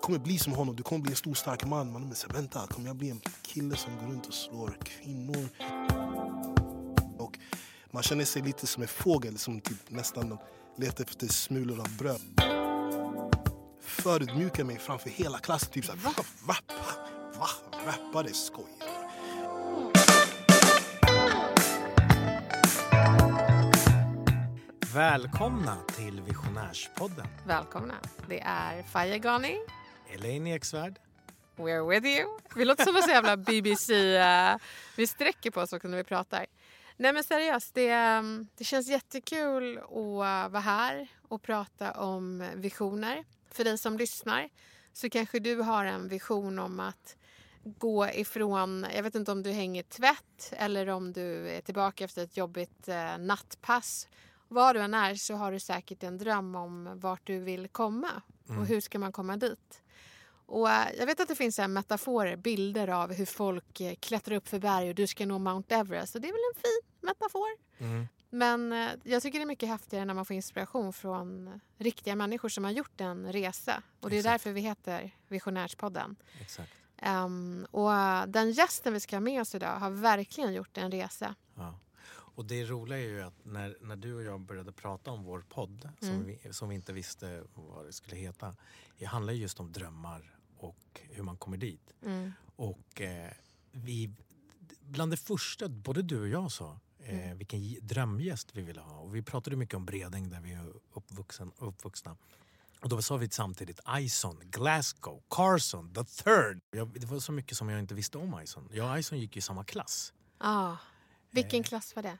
Kommer bli som honom, du kommer bli en stor stark man. Man men så, vänta, kommer jag bli en kille som går runt och slår kvinnor? Och man känner sig lite som en fågel som typ nästan letar efter smulor av bröd. Förödmjukar mig framför hela klassen. Typ såhär, va? Va? Va? Rappare skojar. Välkomna till Visionärspodden. Välkomna. Det är Faye Ghani. Elaine Eksvärd. We're with you. Vi låter som en så jävla BBC. Uh, vi sträcker på oss också när vi pratar. Nej men seriöst, det, um, det känns jättekul att vara här och prata om visioner. För dig som lyssnar så kanske du har en vision om att gå ifrån, jag vet inte om du hänger tvätt eller om du är tillbaka efter ett jobbigt eh, nattpass. Var du än är så har du säkert en dröm om vart du vill komma och hur ska man komma dit. Och eh, jag vet att det finns så metaforer, bilder av hur folk eh, klättrar upp för berg och du ska nå Mount Everest. Och det är väl en fin metafor. Mm. Men eh, jag tycker det är mycket häftigare när man får inspiration från riktiga människor som har gjort en resa. Och det är Exakt. därför vi heter Visionärspodden. Exakt. Ehm, och den gästen vi ska ha med oss idag har verkligen gjort en resa. Ja. Och det roliga är ju att när, när du och jag började prata om vår podd Mm. som, vi, som vi inte visste vad det skulle heta. Det handlar ju just om drömmar och hur man kommer dit. Mm. Och eh, vi, bland det första både du och jag sa eh, Mm. vilken drömgäst vi ville ha. Och vi pratade mycket om Bredäng där vi är uppvuxen, uppvuxna. Och då sa vi samtidigt Ison, Glasgow, Carson, the third. Jag, det var så mycket som jag inte visste om Ison. Jag och Ison gick i samma klass. Ah, vilken Eh. klass var det?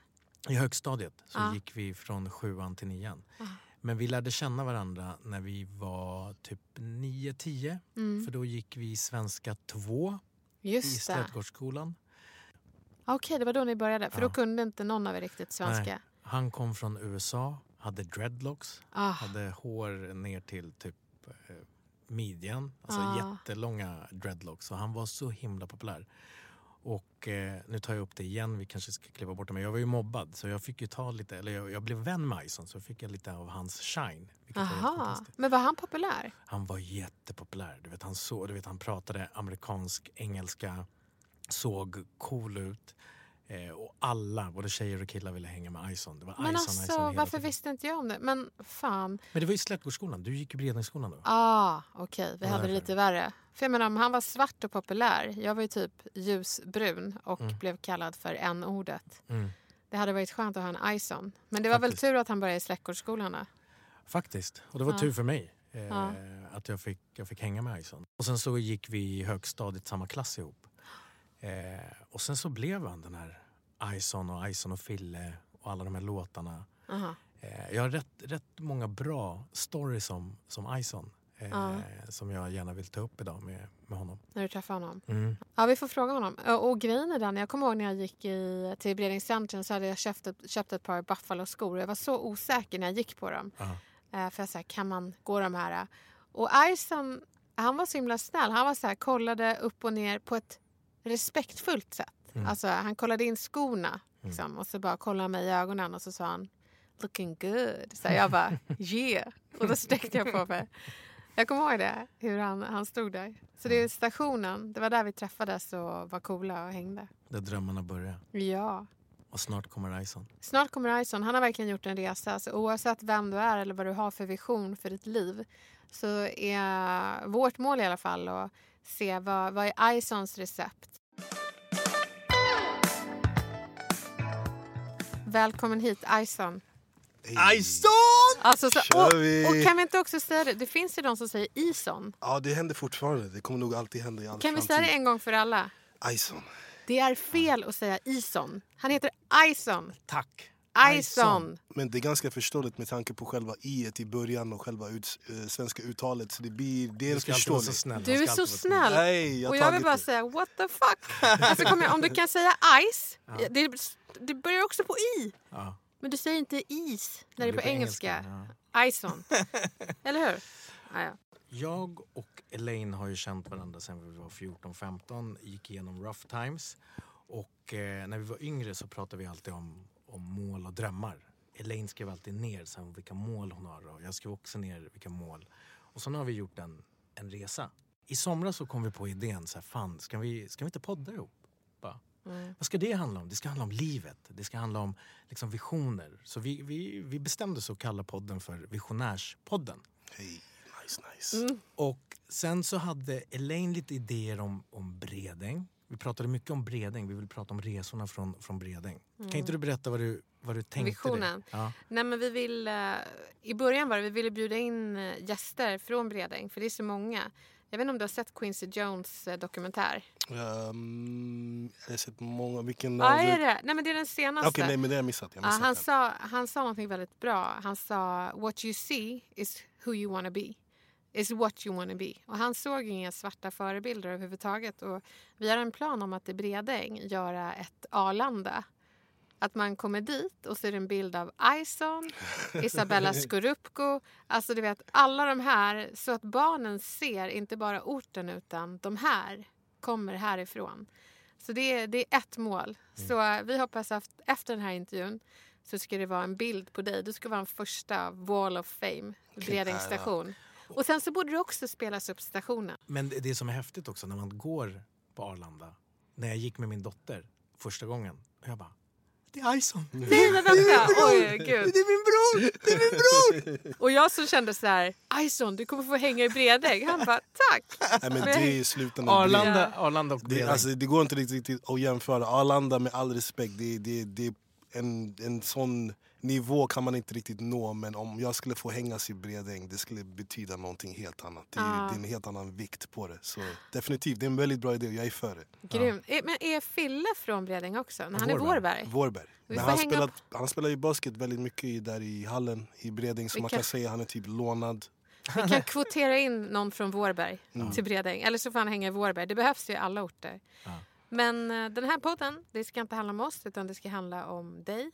I högstadiet så Ja. gick vi från sjuan till nian. Ah. Men vi lärde känna varandra när vi var typ 9-10. Mm. För då gick vi svenska 2 i. Strädgårdsskolan. Okej, det var då ni började. För Ja. då kunde inte någon av er riktigt svenska. Nej. Han kom från USA, hade dreadlocks, Ah, hade hår ner till typ eh, midjan. Alltså Ah. jättelånga dreadlocks. Och han var så himla populär. Och eh, nu tar jag upp det igen, vi kanske ska kliva bort det. Men jag var ju mobbad så jag fick ju ta lite, eller jag, jag blev vän med Ison så fick jag lite av hans shine. Var aha. Men var han populär? Han var jättepopulär. Du vet, han, så, du vet, han pratade amerikansk engelska, såg cool ut. Eh, och alla, både tjejer och killar, ville hänga med Ison. Det var Men Ison, alltså, Ison hela varför tiden. visste inte jag om det? Men fan. Men det var ju Slättgårdsskolan. Du gick ju Bredängsskolan då. Ah, okej. Vi Ja, hade det lite värre. För jag menar, om han var svart och populär. Jag var ju typ ljusbrun och Mm. blev kallad för n-ordet. Mm. Det hade varit skönt att ha en Ison. Men det var väl Faktiskt. tur att han började i Släktgårdsskolan då? Faktiskt. Och det var Ja. tur för mig. Eh, Ja. Att jag fick, jag fick hänga med Ison. Och sen så gick vi i högstadiet samma klass ihop. Eh, och sen så blev han den här Ison och Ison och Fille och alla de här låtarna. Aha. Eh, jag har rätt, rätt många bra stories om, som Ison. Eh, Ja. Som jag gärna vill ta upp idag med, med honom. När du träffade honom. Mm. Ja, vi får fråga honom. Och, och grejen är den, jag kommer ihåg när jag gick i, till Bredängscentrum så hade jag köpt köpt ett par Buffalo-skor. Jag var så osäker när jag gick på dem. Eh, för jag sa, kan man gå de här? Och Ison, han var så himla snäll. Han var så här, kollade upp och ner på ett respektfullt sätt. Mm. Alltså, han kollade in skorna liksom, och så bara kollade han mig i ögonen och så sa han looking good. Så jag bara yeah. Och då sträckte jag på mig. Jag kommer ihåg det, hur han, han stod där. Så det är stationen, det var där vi träffades och var coola och hängde. Där drömmarna börjar. Ja. Och snart kommer Ison. Snart kommer Ison. Han har verkligen gjort en resa. Så oavsett vem du är eller vad du har för vision för ditt liv så är vårt mål i alla fall att se vad, vad är Isons recept. Välkommen hit Ison. Ison! Alltså, så, och, vi! och kan vi inte också säga det? Det finns ju de som säger Ison. Ja, det händer fortfarande. Det kommer nog alltid hända i all Kan vi framtid. säga det en gång för alla? Ison. Det är fel att säga Ison. Han heter Ison. Tack. Ison. Men det är ganska förståeligt med tanke på själva i i början och själva ut, eh, svenska uttalet. Så det blir det är Du ska alltid vara så förståeligt. snäll. Du är så snäll. Nej, jag Och jag vill bara det. säga what the fuck. Alltså, kom igen, om du kan säga ice, det, det börjar också på i. Ja. Men du säger inte is när det är på engelska. ja. Ison. Eller hur? Ah, ja. Jag och Elaine har ju känt varandra sedan vi var 14-15, gick igenom rough times. Och eh, när vi var yngre så pratade vi alltid om, om mål och drömmar. Elaine skrev alltid ner så här, vilka mål hon har och jag skrev också ner vilka mål. Och så har vi gjort en, en resa. I somras så kom vi på idén, så här, fan ska vi, ska vi inte podda ihop? Bara, Mm. Vad ska det handla om? Det ska handla om livet. Det ska handla om liksom, visioner. Så vi, vi, vi bestämde oss att kalla podden för Visionärspodden. Hej, nice, nice. Mm. Och sen så hade Elaine lite idéer om, om Bredäng. Vi pratade mycket om Bredäng. Vi vill prata om resorna från, från Bredäng. Kan inte du berätta vad du, vad du tänkte? Visionen. dig? Ja. Nej, men vi vill, eh, I början var det vi ville bjuda in eh, gäster från Bredäng, för det är så många. Jag vet inte om du har sett Quincy Jones eh, dokumentär? Um, jag har sett många. Vilken Ja, är det? Nej, men det är den senaste. Okej, nej men det har jag missat. Jag Ja, missat han, den. sa, han sa någonting väldigt bra. Han sa what you see is who you wanna be. Is what you wanna be. Och han såg inga svarta förebilder överhuvudtaget. Och vi har en plan om att i Bredäng göra ett Arlanda. Att man kommer dit och ser en bild av Ison, Isabella Scorupco. Alltså du vet alla de här. Så att barnen ser inte bara orten utan de här kommer härifrån. Så det är, det är ett mål. Så eh, vi hoppas att efter den här intervjun så ska det vara en bild på dig. Du ska vara en första Wall of Fame, Bredängs ära. station. Och sen så borde det också spelas upp stationen. Men det, det som är häftigt också när man går på Arlanda. När jag gick med min dotter första gången. Och jag bara, det är Ison. Nej men vänta! Oj gud. Det är min bror! Det är min bror! Och jag som kände så här, Ison du kommer få hänga i Bredäng. Han bara tack. Nej, men det är i slutändan... det- Arlanda, Arlanda och Det, Bredäng. alltså, det går inte riktigt att jämföra. Arlanda med all respekt, det, det, det är en, en sån nivå kan man inte riktigt nå. Men om jag skulle få hängas i Bredäng, det skulle betyda någonting helt annat. Det, är- Ja. det är en helt annan vikt på det. Så definitivt, det är en väldigt bra idé och jag är för det. Grymt. Är- Men är Fille från Bredäng också? När han är Vårberg. Vårberg? Men han, hänga spelar, han spelar ju basket väldigt mycket i, där i hallen i Bredäng. Så Vi man kan- säga han är typ lånad. Vi kan kvotera in någon från Vårberg Mm. till Bredäng. Eller så får han hänga i Vårberg. Det behövs ju i alla orter. Ja. Men eh, den här podden, det ska inte handla om oss utan det ska handla om dig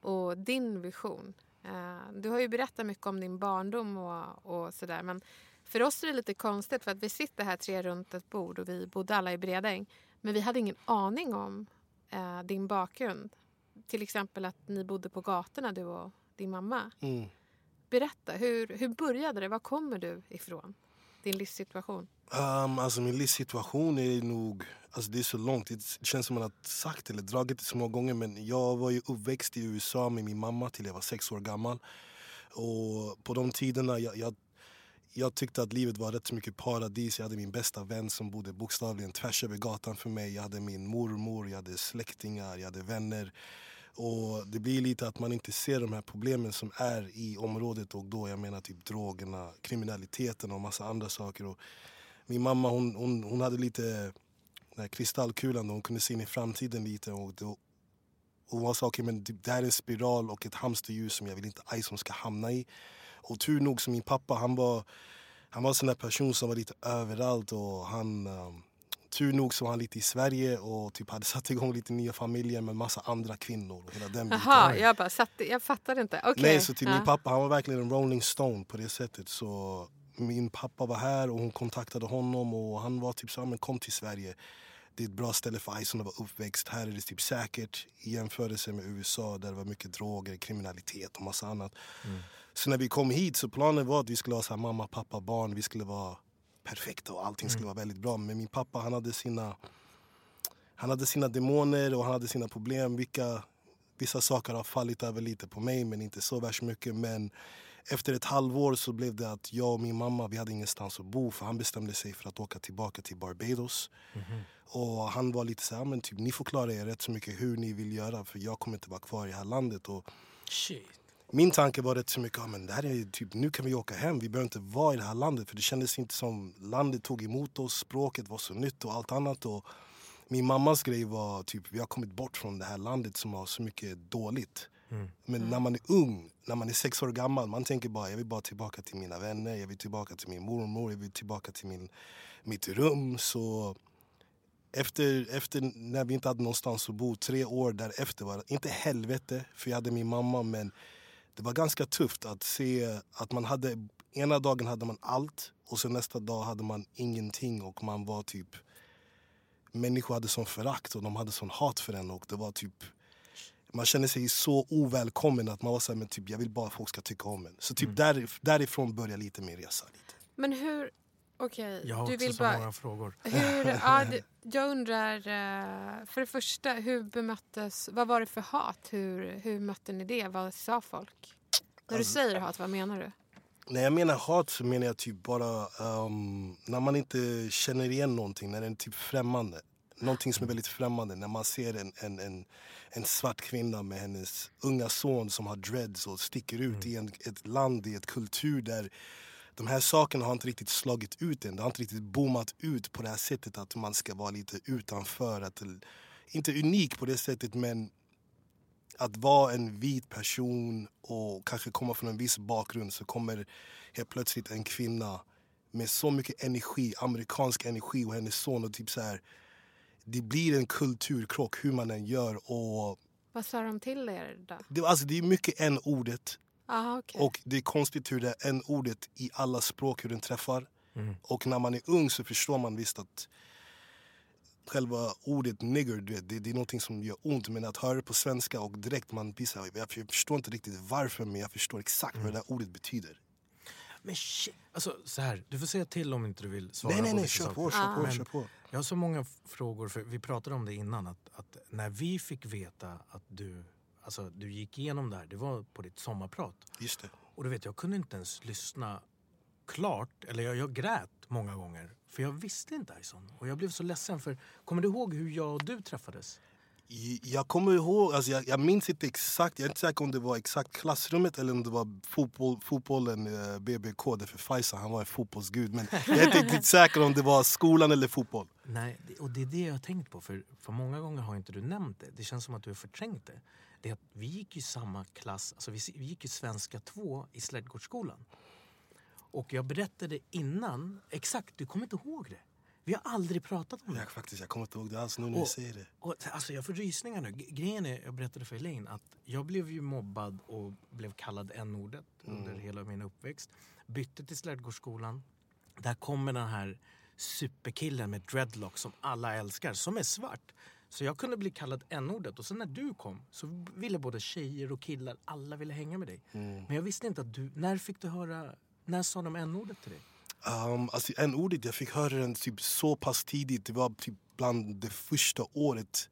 och din vision. Eh, du har ju berättat mycket om din barndom och, och sådär. Men för oss är det lite konstigt för att vi sitter här tre runt ett bord och vi bodde alla i Bredäng. Men vi hade ingen aning om eh, din bakgrund. Till exempel att ni bodde på gatorna du och din mamma. Mm. Berätta, hur, hur började det? Var kommer du ifrån? Din livssituation? Um, alltså min livssituation är nog... Alltså det är så långt. Det känns som man har sagt eller dragit det så många gånger. Men jag var ju uppväxt i USA med min mamma till jag var sex år gammal. Och på de tiderna, jag, jag, jag tyckte att livet var rätt mycket paradis. Jag hade min bästa vän som bodde bokstavligen tvärs över gatan för mig. Jag hade min mormor, jag hade släktingar, jag hade vänner. Och det blir lite att man inte ser de här problemen som är i området och då jag menar typ drogerna, kriminaliteten och massa andra saker. Och min mamma hon, hon, hon hade lite den här kristallkulan hon kunde se in i framtiden lite. Och då, och hon sa okej men det här är en spiral och ett hamsterhjul som jag vill inte som ska hamna i. Och tur nog så min pappa han var, han var en sån där person som var lite överallt och han um, Tur nog så var han lite i Sverige och typ hade satt igång lite nya familjer med massa andra kvinnor. Och hela den. Jaha, jag bara satte, jag fattade inte. Okej. Nej, så till Ja. min pappa, han var verkligen en rolling stone på det sättet. Så min pappa var här och hon kontaktade honom och han var typ så men kom till Sverige. Det är ett bra ställe för Ison att vara uppväxt. Här är det typ säkert i jämförelse med USA där det var mycket droger, kriminalitet och massa annat. Så när vi kom hit så planen var att vi skulle ha så här, mamma, pappa, barn. Vi skulle vara perfekta och allting skulle vara väldigt bra. Men min pappa han hade sina han hade sina demoner och han hade sina problem. Vilka, vissa saker har fallit över lite på mig men inte så värst mycket. Men efter ett halvår så blev det att jag och min mamma vi hade ingenstans att bo för han bestämde sig för att åka tillbaka till Barbados. Och han var lite så här, men typ, ni får klara er rätt så mycket hur ni vill göra för jag kommer inte vara kvar i det här landet. Och Shit. Min tanke var rätt så mycket, ja, men det här är typ, nu kan vi åka hem, vi behöver inte vara i det här landet. För det kändes inte som landet tog emot oss, språket var så nytt och allt annat. Och min mammas grej var typ, vi har kommit bort från det här landet som har så mycket dåligt. Mm. Men när man är ung, när man är sex år gammal, man tänker bara jag vill bara tillbaka till mina vänner, jag vill tillbaka till min mormor, jag vill tillbaka till min, mitt rum. Så efter, efter när vi inte hade någonstans att bo, tre år därefter var det inte helvete för jag hade min mamma men det var ganska tufft att se att man hade, ena dagen hade man allt och sen nästa dag hade man ingenting och man var typ Människor hade sån förakt och de hade sån hat för en och det var typ man kände sig så ovälkommen att man var såhär, men typ jag vill bara att folk ska tycka om en. Så typ där, därifrån började lite min resa. Lite. Men hur... Okej, Jag har du också vill så bara... många frågor. Hur, ja, jag undrar, eh, för det första, hur bemöttes... Vad var det för hat? Hur, hur mötte ni det? Vad sa folk? När du Alltså- säger hat, vad menar du? När jag menar hat så menar jag typ bara ehm, när man inte känner igen någonting, när det är typ främmande. Någonting som är väldigt främmande. När man ser en, en, en, en svart kvinna med hennes unga son som har dreads och sticker ut i en, ett land, i ett kultur där de här sakerna har inte riktigt slagit ut än. Det har inte riktigt boomat ut på det här sättet att man ska vara lite utanför. Att, inte unik på det sättet men att vara en vit person och kanske komma från en viss bakgrund så kommer helt plötsligt en kvinna med så mycket energi, amerikansk energi och hennes son och typ så här. Det blir en kulturkrock hur man än gör och Vad sa de till er då? det, alltså det är mycket en ordet Aha, okej. och det är konstigt hur det är en ordet i alla språk hur den träffar. Mm. Och när man är ung så förstår man visst att själva ordet nigger, du vet, det, det är någonting som gör ont. Men att höra det på svenska och direkt man blir jag förstår inte riktigt varför men jag förstår exakt vad det där ordet betyder. Men shit. Alltså, så här, du får säga till om inte du vill svara Nej nej på nej, vissa kör på, kör på, kör på. Jag har så många frågor, för vi pratade om det innan. Att, att när vi fick veta att du, alltså, du gick igenom det här, det var på ditt sommarprat. Just det. Och du vet, jag kunde inte ens lyssna klart. Eller jag, jag grät många gånger. För jag visste inte Ison. Och jag blev så ledsen. för Kommer du ihåg hur jag och du träffades? Jag kommer ihåg, alltså jag, jag minns inte exakt, jag är inte säker om det var exakt klassrummet eller om det var fotboll, fotbollen, eh, BBK, därför Faisal han var en fotbollsgud. Men jag är inte riktigt säker om det var skolan eller fotboll. Nej, och det är det jag har tänkt på. För, för många gånger har inte du nämnt det. Det känns som att du har förträngt det. Det är att vi gick i samma klass, alltså vi, vi gick i svenska 2 i Slädgårdsskolan. Och jag berättade innan, exakt, du kommer inte ihåg det. Vi har aldrig pratat om det. Jag, faktiskt, jag kommer inte ihåg det alls nu när du Och- säger det. Och, alltså jag får rysningar nu. Grejen är, jag berättade för Elaine att jag blev ju mobbad och blev kallad n-ordet under hela min uppväxt. Bytte till Slädgårdsskolan. Där kommer den här superkillen med dreadlocks som alla älskar, som är svart. Så jag kunde bli kallad n-ordet och sen när du kom så ville både tjejer och killar, alla ville hänga med dig. Men jag visste inte att du, när fick du höra, när sa de n-ordet till dig? Um, alltså, en ordet, jag fick höra den typ så pass tidigt. Det var typ bland det första året.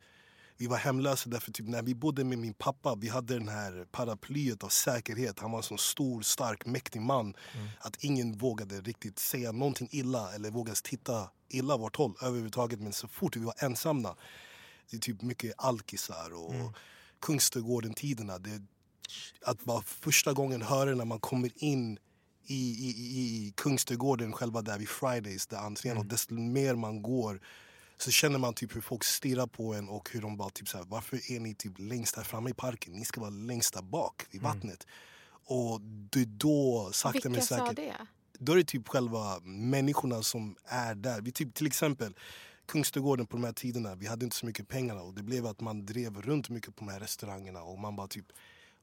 Vi var hemlösa därför typ när vi bodde med min pappa, vi hade den här paraplyet av säkerhet. Han var en sån stor, stark, mäktig man. Att ingen vågade riktigt säga någonting illa eller vågade titta illa vårt håll överhuvudtaget. Men så fort vi var ensamma, det är typ mycket alkisar och Kungsträdgården-tiderna. Det, att bara första gången höra när man kommer in i, i, i, Kungsträdgården, själva där vid Fridays, där entrén, och desto mer man går så känner man typ hur folk stirrar på en och hur de bara typ så här, varför är ni typ längst där framme i parken? Ni ska vara längst där bak vid vattnet. Och det är då, sakta Vilka men sa säkert, det? då är det typ själva människorna som är där. Vi typ, till exempel Kungsträdgården på de här tiderna, vi hade inte så mycket pengar och det blev att man drev runt mycket på de här restaurangerna och man bara typ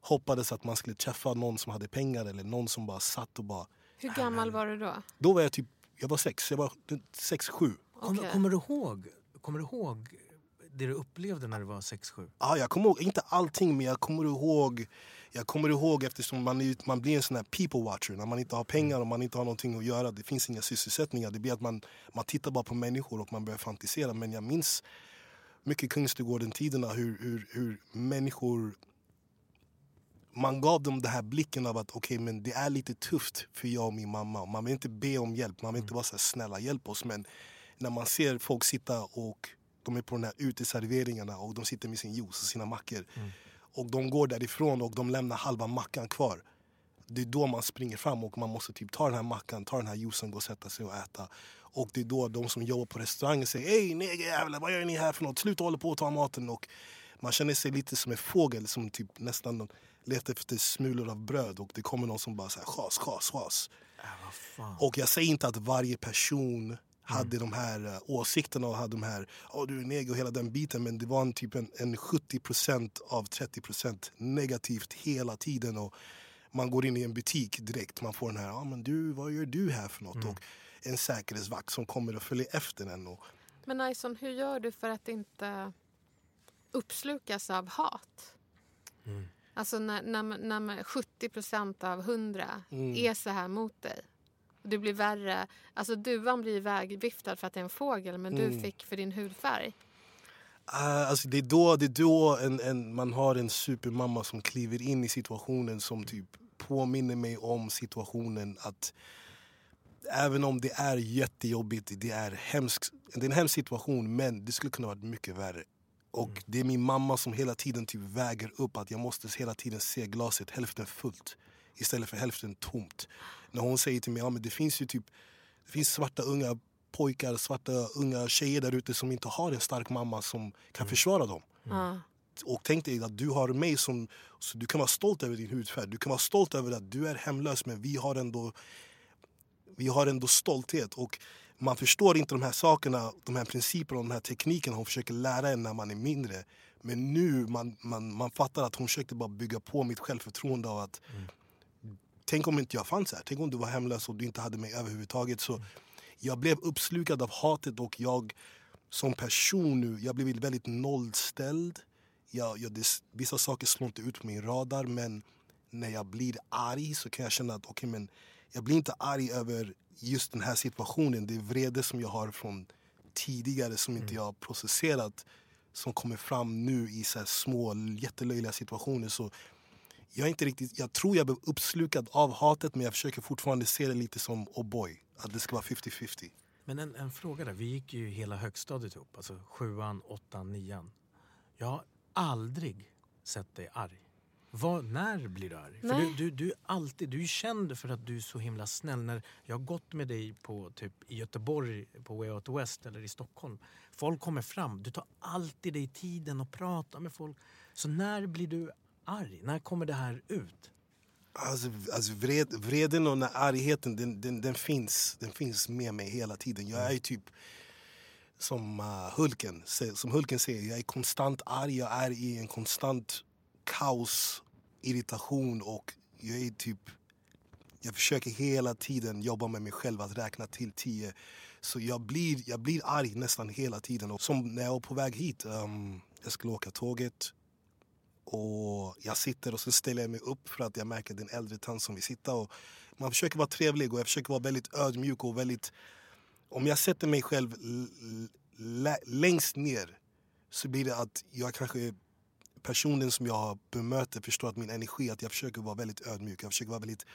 hoppades att man skulle träffa någon som hade pengar eller någon som bara satt och bara... Hur gammal var du då? Då var jag typ, jag var sex, jag var sex, sju. Kommer, Okej. kommer, du ihåg, kommer du ihåg det du upplevde när du var 6-7? Ja, jag kommer ihåg, inte allting men jag kommer ihåg jag kommer ihåg eftersom man, är, man blir en sån här people watcher när man inte har pengar och man inte har någonting att göra. Det finns inga sysselsättningar. Det blir att man, man tittar bara på människor och man börjar fantisera. Men jag minns mycket Kungsträdgården-tiderna hur, hur, hur människor man gav dem den här blicken av att okej men det är lite tufft för jag och min mamma. Man vill inte be om hjälp, man vill inte vara så här, snälla hjälp oss. Men när man ser folk sitta och de är på de här uteserveringarna och de sitter med sin juice och sina mackor. Och de går därifrån och de lämnar halva mackan kvar. Det är då man springer fram och man måste typ ta den här mackan, ta den här juicen, gå och sätta sig och äta. Och det är då de som jobbar på restaurangen säger Hej negerjävlar, vad gör ni här för något? Sluta hålla på och ta maten. Och Man känner sig lite som en fågel som typ nästan letar efter smulor av bröd och det kommer någon som bara säger chas, chas, chas. Äh. Och jag säger inte att varje person hade de här uh, åsikterna och hade de här, oh, du är neger och hela den biten. Men det var en, typ en, en 70% av 30% negativt hela tiden. Och man går in i en butik direkt, man får den här, ah, men du, vad gör du här för något? Och en säkerhetsvakt som kommer och följer efter en. Och, Men Ison, hur gör du för att inte uppslukas av hat? Mm. Alltså när, när, när 70 procent av 100 Mm. är så här mot dig. Det blir värre. Alltså duvan blir vägviftad för att det är en fågel men du Mm. fick för din hudfärg. Ah, alltså det är då, det är då en, en, man har en supermamma som kliver in i situationen som typ påminner mig om situationen att även om det är jättejobbigt, det är, hemskt, det är en hemsk situation men det skulle kunna varit mycket värre. Och det är min mamma som hela tiden typ väger upp att jag måste hela tiden se glaset hälften fullt istället för hälften tomt. När hon säger till mig, ja men det finns ju typ det finns svarta unga pojkar, svarta unga tjejer där ute som inte har en stark mamma som kan försvara dem. Ja. Och tänk dig att du har mig som... Så du kan vara stolt över din hudfärg. Du kan vara stolt över att du är hemlös men vi har ändå, vi har ändå stolthet. Och man förstår inte de här sakerna, de här principerna och den här tekniken hon försöker lära en när man är mindre. Men nu man, man, man fattar att hon försökte bara bygga på mitt självförtroende av att Tänk om inte jag fanns här. Tänk om du var hemlös och du inte hade mig överhuvudtaget. Så jag blev uppslukad av hatet och jag som person nu, jag blev väldigt nollställd. Jag, jag, det, vissa saker slår inte ut på min radar men när jag blir arg så kan jag känna att okay, men jag blir inte arg över just den här situationen. Det är vrede som jag har från tidigare som inte jag har processerat som kommer fram nu i så små jättelöjliga situationer. Så jag, är inte riktigt, jag tror jag blev uppslukad av hatet men jag försöker fortfarande se det lite som oh boy, att det ska vara 50-50. Men en, en fråga där. Vi gick ju hela högstadiet ihop. Alltså sjuan, åttan, nian. Jag har aldrig sett dig arg. Vad, när blir du arg? För du, du, du, är alltid, du är känd för att du är så himla snäll. När jag har gått med dig på, typ, i Göteborg, på Way Out West eller i Stockholm. Folk kommer fram. Du tar alltid dig tiden och pratar med folk. Så när blir du arg? När kommer det här ut? Alltså, alltså vred, vreden och den argheten den, den, den, finns, den finns med mig hela tiden. Jag är typ som uh, Hulken, som Hulken säger, jag är konstant arg, jag är i en konstant kaos, irritation och jag är typ jag försöker hela tiden jobba med mig själv att räkna till tio. Så jag blir, jag blir arg nästan hela tiden. Och som när jag var på väg hit, um, jag skulle åka tåget och jag sitter och så ställer jag mig upp för att jag märker att det är en äldre tant som vill sitta. Och man försöker vara trevlig och jag försöker vara väldigt ödmjuk och väldigt... Om jag sätter mig själv längst ner så blir det att jag kanske personen som jag bemöter förstår att min energi, att jag försöker vara väldigt ödmjuk. Jag försöker vara väldigt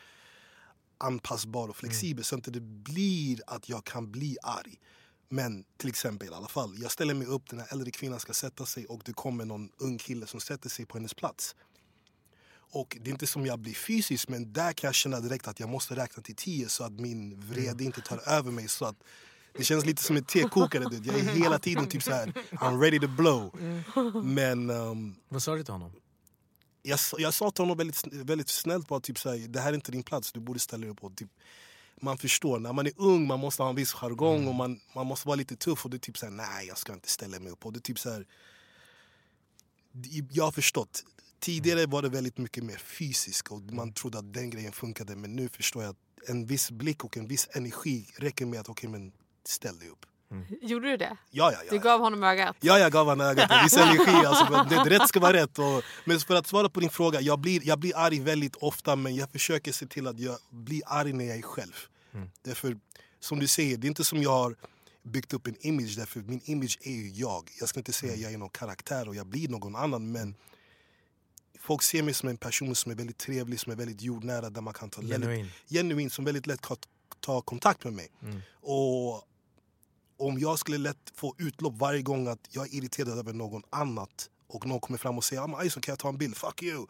anpassbar och flexibel så att det blir att jag kan bli arg. Men till exempel i alla fall, jag ställer mig upp, den här äldre kvinnan ska sätta sig och det kommer någon ung kille som sätter sig på hennes plats. Och det är inte som jag blir fysisk men där kan jag känna direkt att jag måste räkna till tio så att min vrede inte tar över mig. Så att det känns lite som en tekokare. du vet. Jag är hela tiden typ så här, I'm ready to blow. Men um, Vad sa du till honom? jag, jag sa till honom väldigt, väldigt snällt bara typ så här, det här är inte din plats, du borde ställa dig upp. Och typ, man förstår, när man är ung man måste ha en viss jargong och man, man måste vara lite tuff och är typ så här, nej jag ska inte ställa mig upp. Och det är typ så här, jag har förstått. Tidigare var det väldigt mycket mer fysiskt och man trodde att den grejen funkade men nu förstår jag att en viss blick och en viss energi räcker med att okej men ställ dig upp. Gjorde du det? Ja, ja, ja. Du gav honom ögat? Ja, jag gav honom ögat. En viss energi. Alltså, det, rätt ska vara rätt. Och, men för att svara på din fråga. Jag blir, jag blir arg väldigt ofta men jag försöker se till att jag blir arg när jag är själv. Därför, som du säger, det är inte som jag har byggt upp en image. Därför min image är ju jag. Jag ska inte säga att jag är någon karaktär och jag blir någon annan. Men folk ser mig som en person som är väldigt trevlig, som är väldigt jordnära. Där man kan ta väldigt, Genuin. genuin som väldigt lätt kan ta kontakt med mig. Mm. Och om jag skulle lätt få utlopp varje gång att jag är irriterad över någon annat och någon kommer fram och säger ah, men Ison, kan jag ta en bild? Fuck you!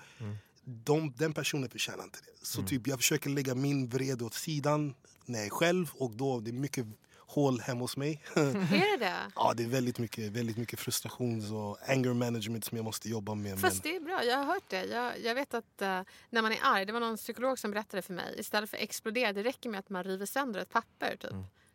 De, den personen förtjänar inte det. Så typ, jag försöker lägga min vrede åt sidan när jag är själv och då det är mycket hål hemma hos mig. Är det det? ja, det är väldigt mycket, väldigt mycket frustration och anger management som jag måste jobba med. Fast det är bra, jag har hört det. Jag, jag vet att eh, när man är arg, det var någon psykolog som berättade för mig, istället för att explodera, det räcker med att man river sönder ett papper typ.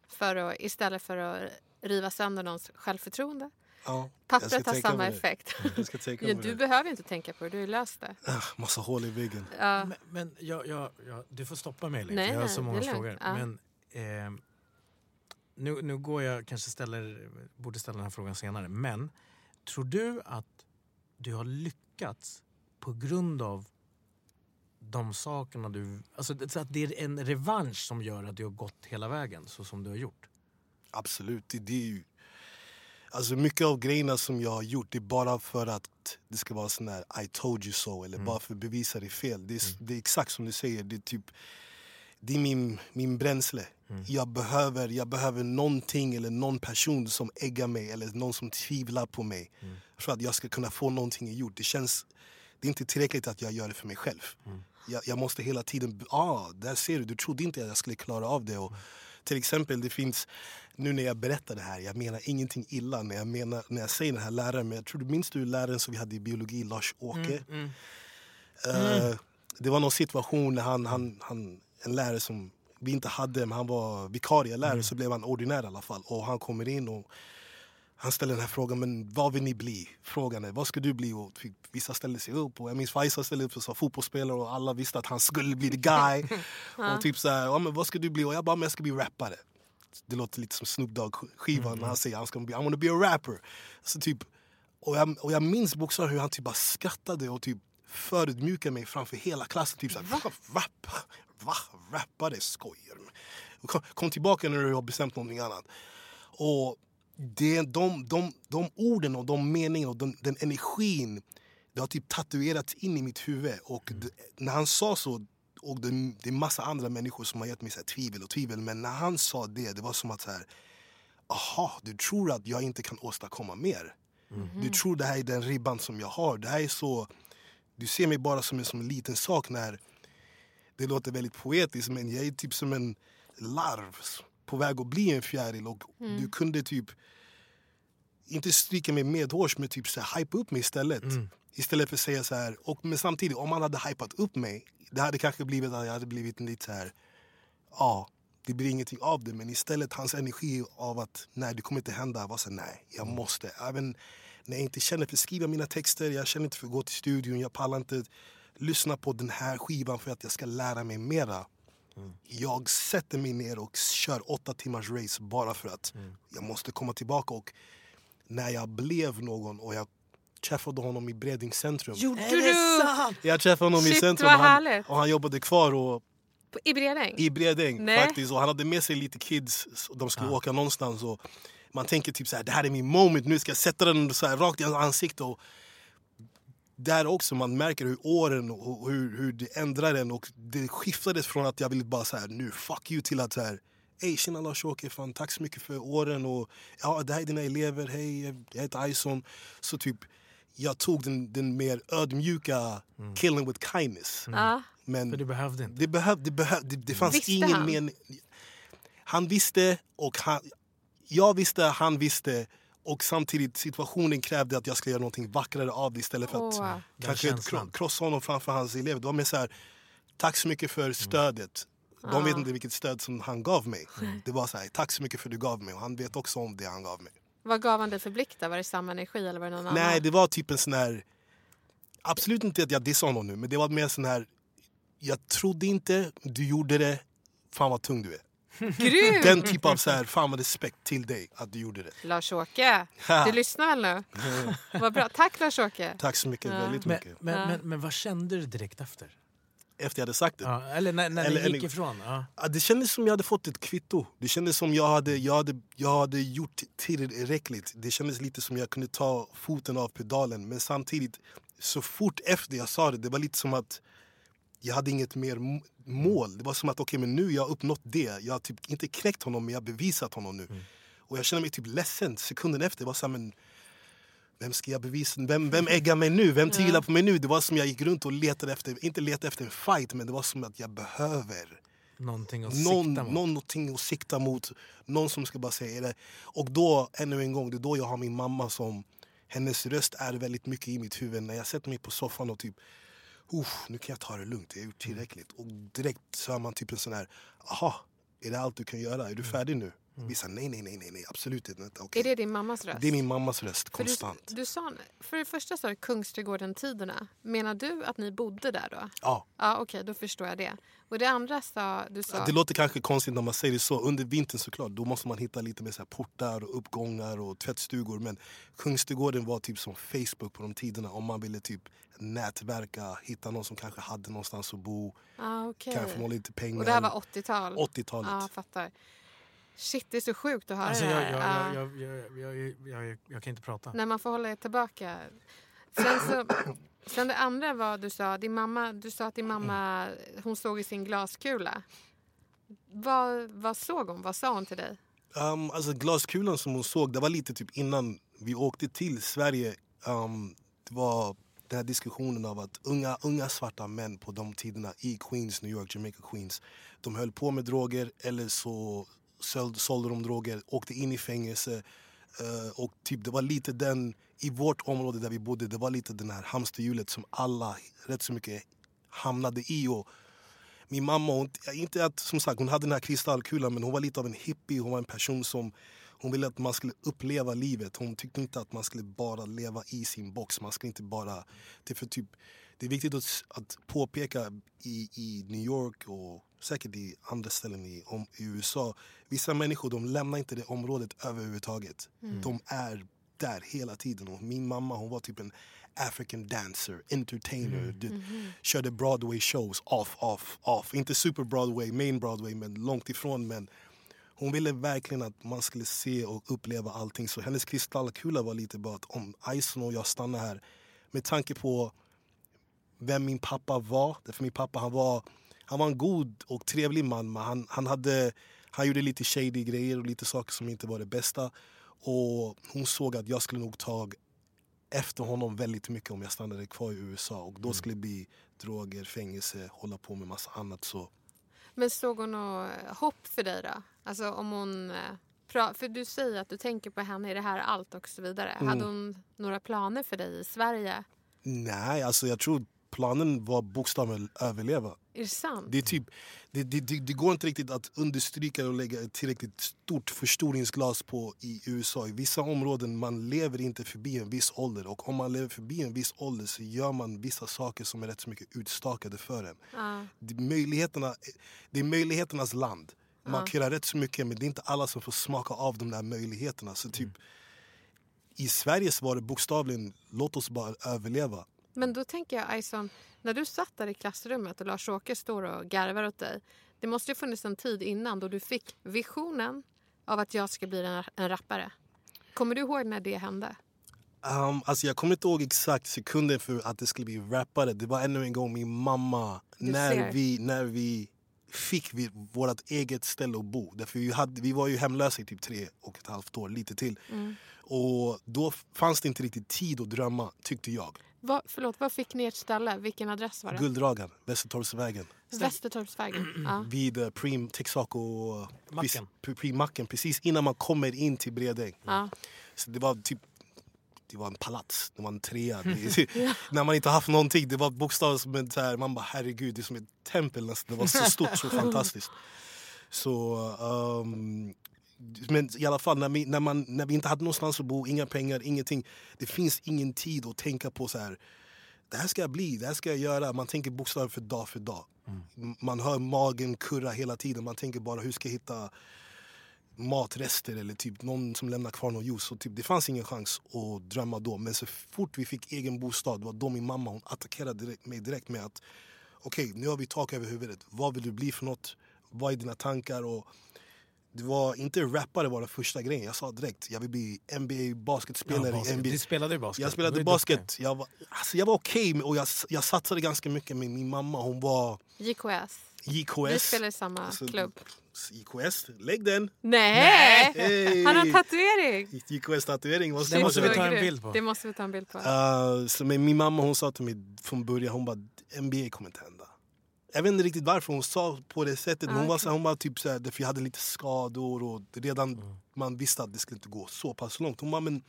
För att, istället för att riva sönder någons självförtroende. ja, Pappret har samma effekt. Jag ska tänka Ja, mig du det. behöver inte tänka på det, du har löst det. Ah, Massa hål i väggen. Ja. Men, men jag, jag, jag, du får stoppa mig lite, Nej, jag har nej, så många frågor. Ja. Men, eh, nu, nu går jag, kanske ställer, borde ställa den här frågan senare. Men tror du att du har lyckats på grund av de sakerna du... Alltså, att det är en revansch som gör att du har gått hela vägen så som du har gjort? Absolut. Det, det är ju, alltså mycket av grejerna som jag har gjort det är bara för att det ska vara sån här I told you so eller bara för att bevisa det fel. Det är, det är exakt som du säger. Det är, typ, det är min, min bränsle. Jag, behöver, jag behöver någonting eller någon person som äggar mig eller någon som tvivlar på mig för att jag ska kunna få någonting gjort. Det känns det är inte tillräckligt att jag gör det för mig själv. Jag, jag måste hela tiden... Ah, där ser du, du trodde inte att jag skulle klara av det. Och, till exempel, det finns... Nu när jag berättar det här, jag menar ingenting illa när jag, menar, när jag säger den här läraren. Men jag tror minns du läraren som vi hade i biologi, Lars-Åke? Eh, det var någon situation när han, han, han, en lärare som vi inte hade, men han var vikarielärare så blev han ordinär i alla fall. Och han kommer in och han ställer den här frågan, men vad vill ni bli? Frågan är, vad ska du bli? Och typ, vissa ställde sig upp och jag minns Faisal ställde upp och sa fotbollsspelare och alla visste att han skulle bli the guy. och typ så här, ja, men vad ska du bli? Och jag bara, men jag ska bli rappare. Det låter lite som Snoop Dogg-skivan när han säger han ska bli, I wanna be a rapper. Så typ, och, jag, och jag minns bokstavligen hur han typ bara skrattade och typ förödmjukade mig framför hela klassen. Typ såhär, rap, va? Rappare? Skojar du? Kom, kom tillbaka när du har bestämt någonting annat. Och det, de, de, de orden och de meningarna och den, den energin det har typ tatuerats in i mitt huvud. Och det, när han sa så, och det, det är massa andra människor som har gett mig så tvivel och tvivel, men när han sa det, det var som att så här, aha, du tror att jag inte kan åstadkomma mer. Du tror det här är den ribban som jag har. Det här är så, du ser mig bara som en, som en liten sak när det låter väldigt poetiskt men jag är typ som en larv på väg att bli en fjäril och du kunde typ inte stryka mig medhårs men typ så här, hypa upp mig istället. Istället för att säga så här, och, men samtidigt om man hade hypat upp mig det hade kanske blivit att jag hade blivit lite så här, ja det blir ingenting av det men istället hans energi av att nej det kommer inte hända var så här, nej jag måste. Även när jag inte känner för att skriva mina texter, jag känner inte för att gå till studion, jag pallar inte lyssna på den här skivan för att jag ska lära mig mera. Jag sätter mig ner och kör åtta timmars race bara för att jag måste komma tillbaka. Och när jag blev någon och jag träffade honom i Breding centrum. Gjorde du? Jag träffade honom i Shit, centrum vad och han, och han jobbade kvar och, I Bredäng? i Bredäng. Nej. faktiskt. Och han hade med sig lite kids, och de skulle Ja. åka någonstans. Och man tänker typ så här, det här är min moment, nu ska jag sätta den så här rakt i hans ansikte. Och där också man märker hur åren och hur, hur det ändrar en. Och det skiftades från att jag ville bara så här, nu fuck you till att så här, Hej tjena Lars-Åke, fan tack så mycket för åren och ja, det här är dina elever, hej jag heter Ison. Så typ, jag tog den, den mer ödmjuka killing with kindness. Ja. Men För du behövde inte. det, behöv, det, behöv, det, det fanns Visste ingen han? mening. Han visste och han, jag visste, han visste. Och samtidigt situationen krävde att jag skulle göra någonting vackrare av det istället för att. Den kanske krossa honom framför hans elever. Det var mer så här, tack så mycket för stödet. De vet inte vilket stöd som han gav mig. Det var så här, tack så mycket för det du gav mig. Och han vet också om det han gav mig. Vad gav han dig för blick då? Var det samma energi eller var det någon Nej, annan? det var typ en sån här... Absolut inte att jag dissade honom nu, men det var mer sån här... Jag trodde inte, du gjorde det. Fan vad tung du är. Grymt! Den typ av så här, fan vad respekt till dig att du gjorde det. Lars-Åke, du lyssnar väl nu? Vad bra. Tack Lars-Åke. Tack så mycket, Ja. väldigt Men, mycket. men, Ja. men, men vad kände du direkt efter? Efter jag hade sagt det. Ja, eller när, när Eller- det gick eller- ifrån? Ja, Det kändes som jag hade fått ett kvitto. Det kändes som jag hade, jag hade, jag hade gjort tillräckligt. Det kändes lite som jag kunde ta foten av pedalen. Men samtidigt, så fort efter jag sa det, det var lite som att jag hade inget mer mål. Det var som att okej, men nu har jag uppnått det. Jag har typ inte knäckt honom, men jag har bevisat honom nu. Och jag kände mig typ ledsen sekunden efter. Det var så här, men vem ska jag bevisa? Vem, vem äggar mig nu? Vem tvivlar på mig nu? Det var som jag gick runt och letade efter, inte letade efter en fight, men det var som att jag behöver Någonting att någon, sikta mot. någonting att sikta mot. Någon som ska bara säga det. Och då, ännu en gång, det är då jag har min mamma som... Hennes röst är väldigt mycket i mitt huvud. När jag sätter mig på soffan och typ... Uff, nu kan jag ta det lugnt, jag har gjort tillräckligt. Och direkt så hör man typ en sån här... Aha, är det allt du kan göra? Är du färdig nu? Vissa, nej, nej, nej, nej, nej, absolut inte. Okej. Är det din mammas röst? Det är min mammas röst, För konstant. Du, du sa, för det första sa du Kungsträdgården-tiderna. Menar du att ni bodde där då? Ja. Ja, okej, då förstår jag det. Och det andra sa du sa... Det låter kanske konstigt när man säger det så. Under vintern såklart, då måste man hitta lite mer så portar, och uppgångar och tvättstugor. Men Kungsträdgården var typ som Facebook på de tiderna. Om man ville typ nätverka, hitta någon som kanske hade någonstans att bo. ah, okej. Kanske få lite pengar. Och det här var 80-tal? 80-talet. Ja, fattar. Shit, det är så sjukt att höra Alltså, det jag, här. jag, Ja. jag, jag, jag, jag, jag, jag, jag kan inte prata. När man får hålla tillbaka. Sen, så, sen det andra var du sa, din mamma, du sa att din mamma hon såg i sin glaskula. Vad, vad såg hon? Vad sa hon till dig? Um, alltså glaskulan som hon såg, det var lite typ innan vi åkte till Sverige. Um, det var den här diskussionen av att unga, unga svarta män på de tiderna i Queens, New York, Jamaica Queens, de höll på med droger eller så sålde, sålde de droger, åkte in i fängelse. Uh, och typ det var lite den, i vårt område där vi bodde, det var lite den här hamsterhjulet som alla rätt så mycket hamnade i. Och min mamma, hon, inte att, som sagt, hon hade den här kristallkulan men hon var lite av en hippie. Hon var en person som hon ville att man skulle uppleva livet. Hon tyckte inte att man skulle bara leva i sin box. Man skulle inte bara... Det är, för typ, det är viktigt att, att påpeka i, i New York och säkert i andra ställen i, om, i USA. Vissa människor de lämnar inte det området överhuvudtaget. De är där hela tiden. Och min mamma hon var typ en African dancer, entertainer. Du, Körde Broadway shows, off, off, off. Inte super Broadway, main Broadway, men långt ifrån. Men hon ville verkligen att man skulle se och uppleva allting. Så hennes kristallkula var lite bara att om Ison och jag stannar här med tanke på vem min pappa var. Därför min pappa han var, han var en god och trevlig man men han, han, hade, han gjorde lite shady grejer och lite saker som inte var det bästa. Och hon såg att jag skulle nog ta efter honom väldigt mycket om jag stannade kvar i USA. Och då skulle det bli droger, fängelse, hålla på med massa annat. Så Men såg hon något hopp för dig då? Alltså om hon... eh, För du säger att du tänker på henne, är det här allt och så vidare. Mm. Hade hon några planer för dig i Sverige? nej, alltså jag tror planen var bokstavligen överleva. Är det sant? Det, är typ, det, det, det, går inte riktigt att understryka och lägga ett tillräckligt stort förstoringsglas på i USA. I vissa områden man lever inte förbi en viss ålder och om man lever förbi en viss ålder så gör man vissa saker som är rätt så mycket utstakade för en. Ja. Det, möjligheterna, det är möjligheternas land. Man kan göra rätt så mycket men det är inte alla som får smaka av de där möjligheterna. Så typ, I Sverige var det bokstavligen låt oss bara överleva. Men då tänker jag, Ison, när du satt där i klassrummet och Lars-Åke står och garvar åt dig. Det måste ju funnits en tid innan då du fick visionen av att jag ska bli en, en rappare. Kommer du ihåg när det hände? Um, alltså jag kommer inte ihåg exakt sekunden för att det skulle bli rappare. Det var ännu en gång min mamma. Du När ser. vi, när vi fick vi vårt eget ställe att bo. Därför vi, hade, vi var ju hemlösa i typ tre och ett halvt år, lite till. Mm. Och då fanns det inte riktigt tid att drömma, tyckte jag. Vad, förlåt, vad fick ni ert ställe? Vilken adress var det? Gulddragan, Västertorpsvägen. Västertorpsvägen. Ja. Vid uh, Preem, Texaco... eh, Macken. Pre- Preem-macken, precis innan man kommer in till Bredäng. Ja. Så det var typ det var en palats, det var en trea. Det, när man inte haft någonting, det var bokstavligt som ett så här, man bara herregud, det är som ett tempel nästan. Det var så stort, så fantastiskt. Så, ehm, men i alla fall, när vi, när, man, när vi inte hade någonstans att bo, inga pengar, ingenting. Det finns ingen tid att tänka på så här, det här ska jag bli, det här ska jag göra. Man tänker bokstavligt för dag för dag. Man hör magen kurra hela tiden. Man tänker bara hur ska jag hitta matrester eller typ någon som lämnar kvar någon juice. Så typ, det fanns ingen chans att drömma då. Men så fort vi fick egen bostad det var då min mamma hon attackerade direkt, mig direkt med att okej, nu har vi tak över huvudet. Vad vill du bli för något? Vad är dina tankar? Och det var inte rappare var den första grejen. Jag sa direkt jag vill bli NBA basketspelare. Ja, basket. NBA. Du spelade basket. Jag spelade basket. duktig. Jag var, alltså jag var okej och jag, jag satsade ganska mycket. Men min mamma hon var JKS. JKS. Vi spelar i samma Alltså, klubb. JKS, lägg den! Nej! Hey. Han har en tatuering! JKS-tatuering, vad Det måste vi det? ta en bild på. Det måste vi ta en bild på. Uh, så men min mamma hon sa till mig från början, hon bara NBA kommer inte hända. Jag vet inte riktigt varför hon sa på det sättet. Men Ah, hon var, så, hon var typ såhär, för jag hade lite skador och redan man visste att det skulle inte gå så pass långt. Hon bara, men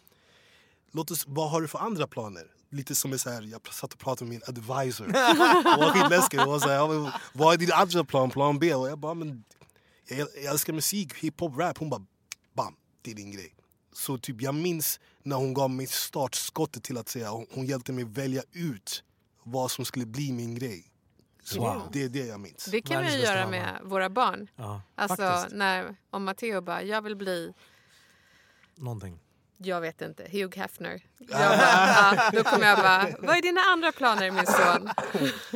låt oss, vad har du för andra planer? Lite som är så här, jag satt och pratade med min advisor. Hon var skitläskig. Hon var så här, vad är din andra plan? Plan B? Och jag bara, men jag, jag älskar musik, hiphop, rap. Hon bara, bam, det är din grej. Så typ jag minns när hon gav mig startskottet till att säga, hon, hon hjälpte mig välja ut vad som skulle bli min grej. Wow. det är det jag minns. Det kan vi Världens bästa göra mamma. med våra barn. Ja, Alltså faktiskt. när, om Matteo bara, jag vill bli, Någonting. jag vet inte, Hugh Hefner. Jag bara, ja, då kommer jag bara, vad är dina andra planer min son?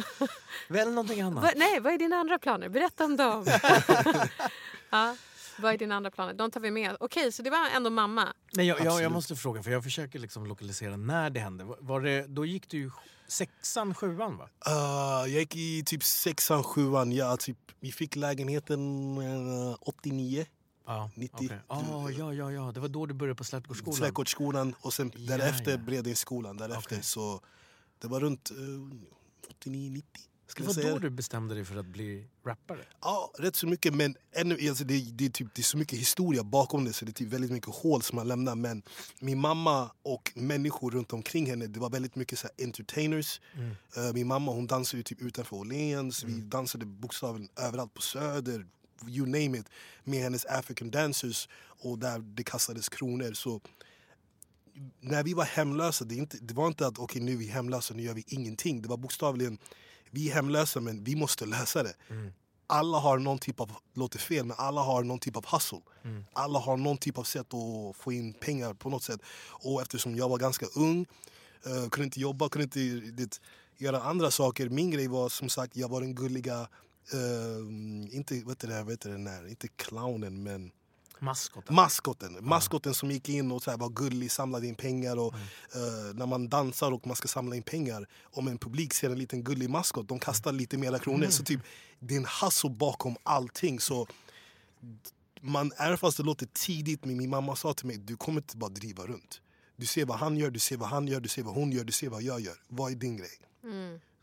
Väl någonting annat. Va, nej, vad är dina andra planer? Berätta om dem. ja, vad är dina andra planer? De tar vi med. Okej, så det var ändå mamma. Nej, jag, jag, jag måste fråga, för jag försöker liksom lokalisera när det hände. Var- Var det, då gick du ju sexan, sjuan va? Uh, jag gick i typ sexan, sjuan. Ja, typ, vi fick lägenheten uh, 89. Ja, 90. okej. Ah, ja, ja, ja. Det var då du började på Slättgårdsskolan. Släktgårdsskolan och sen Ja, därefter ja. Bredängsskolan. Därefter. Okej. Så det var runt uh, 89-90. Det Ska jag var säga. då du bestämde dig för att bli rappare? Ja, rätt så mycket. Men ännu, alltså det, det, är typ, det är så mycket historia bakom det så det är typ väldigt mycket hål som man lämnar. Men min mamma och människor runt omkring henne, det var väldigt mycket så här entertainers. Eh, min mamma hon dansade ju typ utanför Åhléns. Vi dansade bokstavligen överallt på Söder. You name it. Med hennes African dancers. Och där det kastades kronor. Så när vi var hemlösa, det, inte, det var inte att okej nu är vi hemlösa, nu gör vi ingenting. Det var bokstavligen, vi är hemlösa men vi måste lösa det. Alla har någon typ av, låter fel, men alla har någon typ av hustle. Alla har någon typ av sätt att få in pengar på något sätt. Och eftersom jag var ganska ung, eh, kunde inte jobba, kunde inte det, göra andra saker. Min grej var som sagt, jag var den gulliga, eh, inte, vet du det, vet du det inte clownen men Maskoten? Maskoten, maskoten som gick in och så här var gullig, samlade in pengar. Och, eh, när man dansar och man ska samla in pengar, om en publik ser en liten gullig maskot, de kastar lite mera kronor. Så typ, det är en hustle bakom allting. Så man, även fast det låter tidigt, men min mamma sa till mig, du kommer inte bara driva runt. Du ser vad han gör, du ser vad han gör, du ser vad hon gör, du ser vad jag gör. Vad är din grej?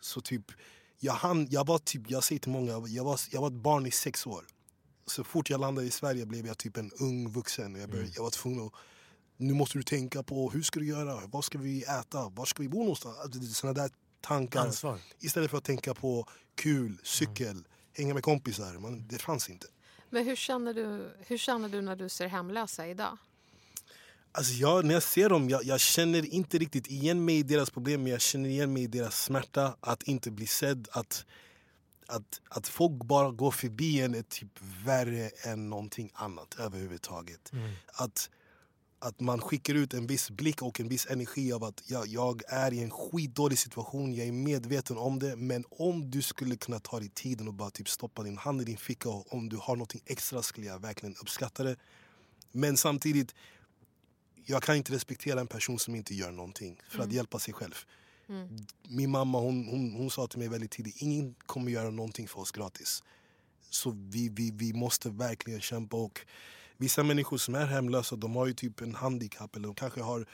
Så typ, jag, hann, jag var typ, jag säger till många, jag var, jag var ett barn i sex år. Så fort jag landade i Sverige blev jag typ en ung vuxen. Jag, började, jag var tvungen att, nu måste du tänka på hur ska du göra, vad ska vi äta, var ska vi bo någonstans? Sådana där tankar. Ansvar. Istället för att tänka på kul, cykel, hänga med kompisar. Man, det fanns inte. Men hur känner, du, hur känner du när du ser hemlösa idag? Alltså jag, när jag ser dem, jag, jag känner inte riktigt igen mig i deras problem men jag känner igen mig i deras smärta. Att inte bli sedd. Att, att, att folk bara går förbi en är typ värre än någonting annat överhuvudtaget. Att, att man skickar ut en viss blick och en viss energi av att jag, jag är i en skitdålig situation, jag är medveten om det men om du skulle kunna ta dig tiden och bara typ stoppa din hand i din ficka och om du har något extra skulle jag verkligen uppskatta det. Men samtidigt, jag kan inte respektera en person som inte gör någonting för att hjälpa sig själv. Min mamma hon, hon, hon sa till mig väldigt tidigt, ingen kommer göra någonting för oss gratis. Så vi, vi, vi måste verkligen kämpa. Och vissa människor som är hemlösa de har ju typ en handikapp eller de kanske har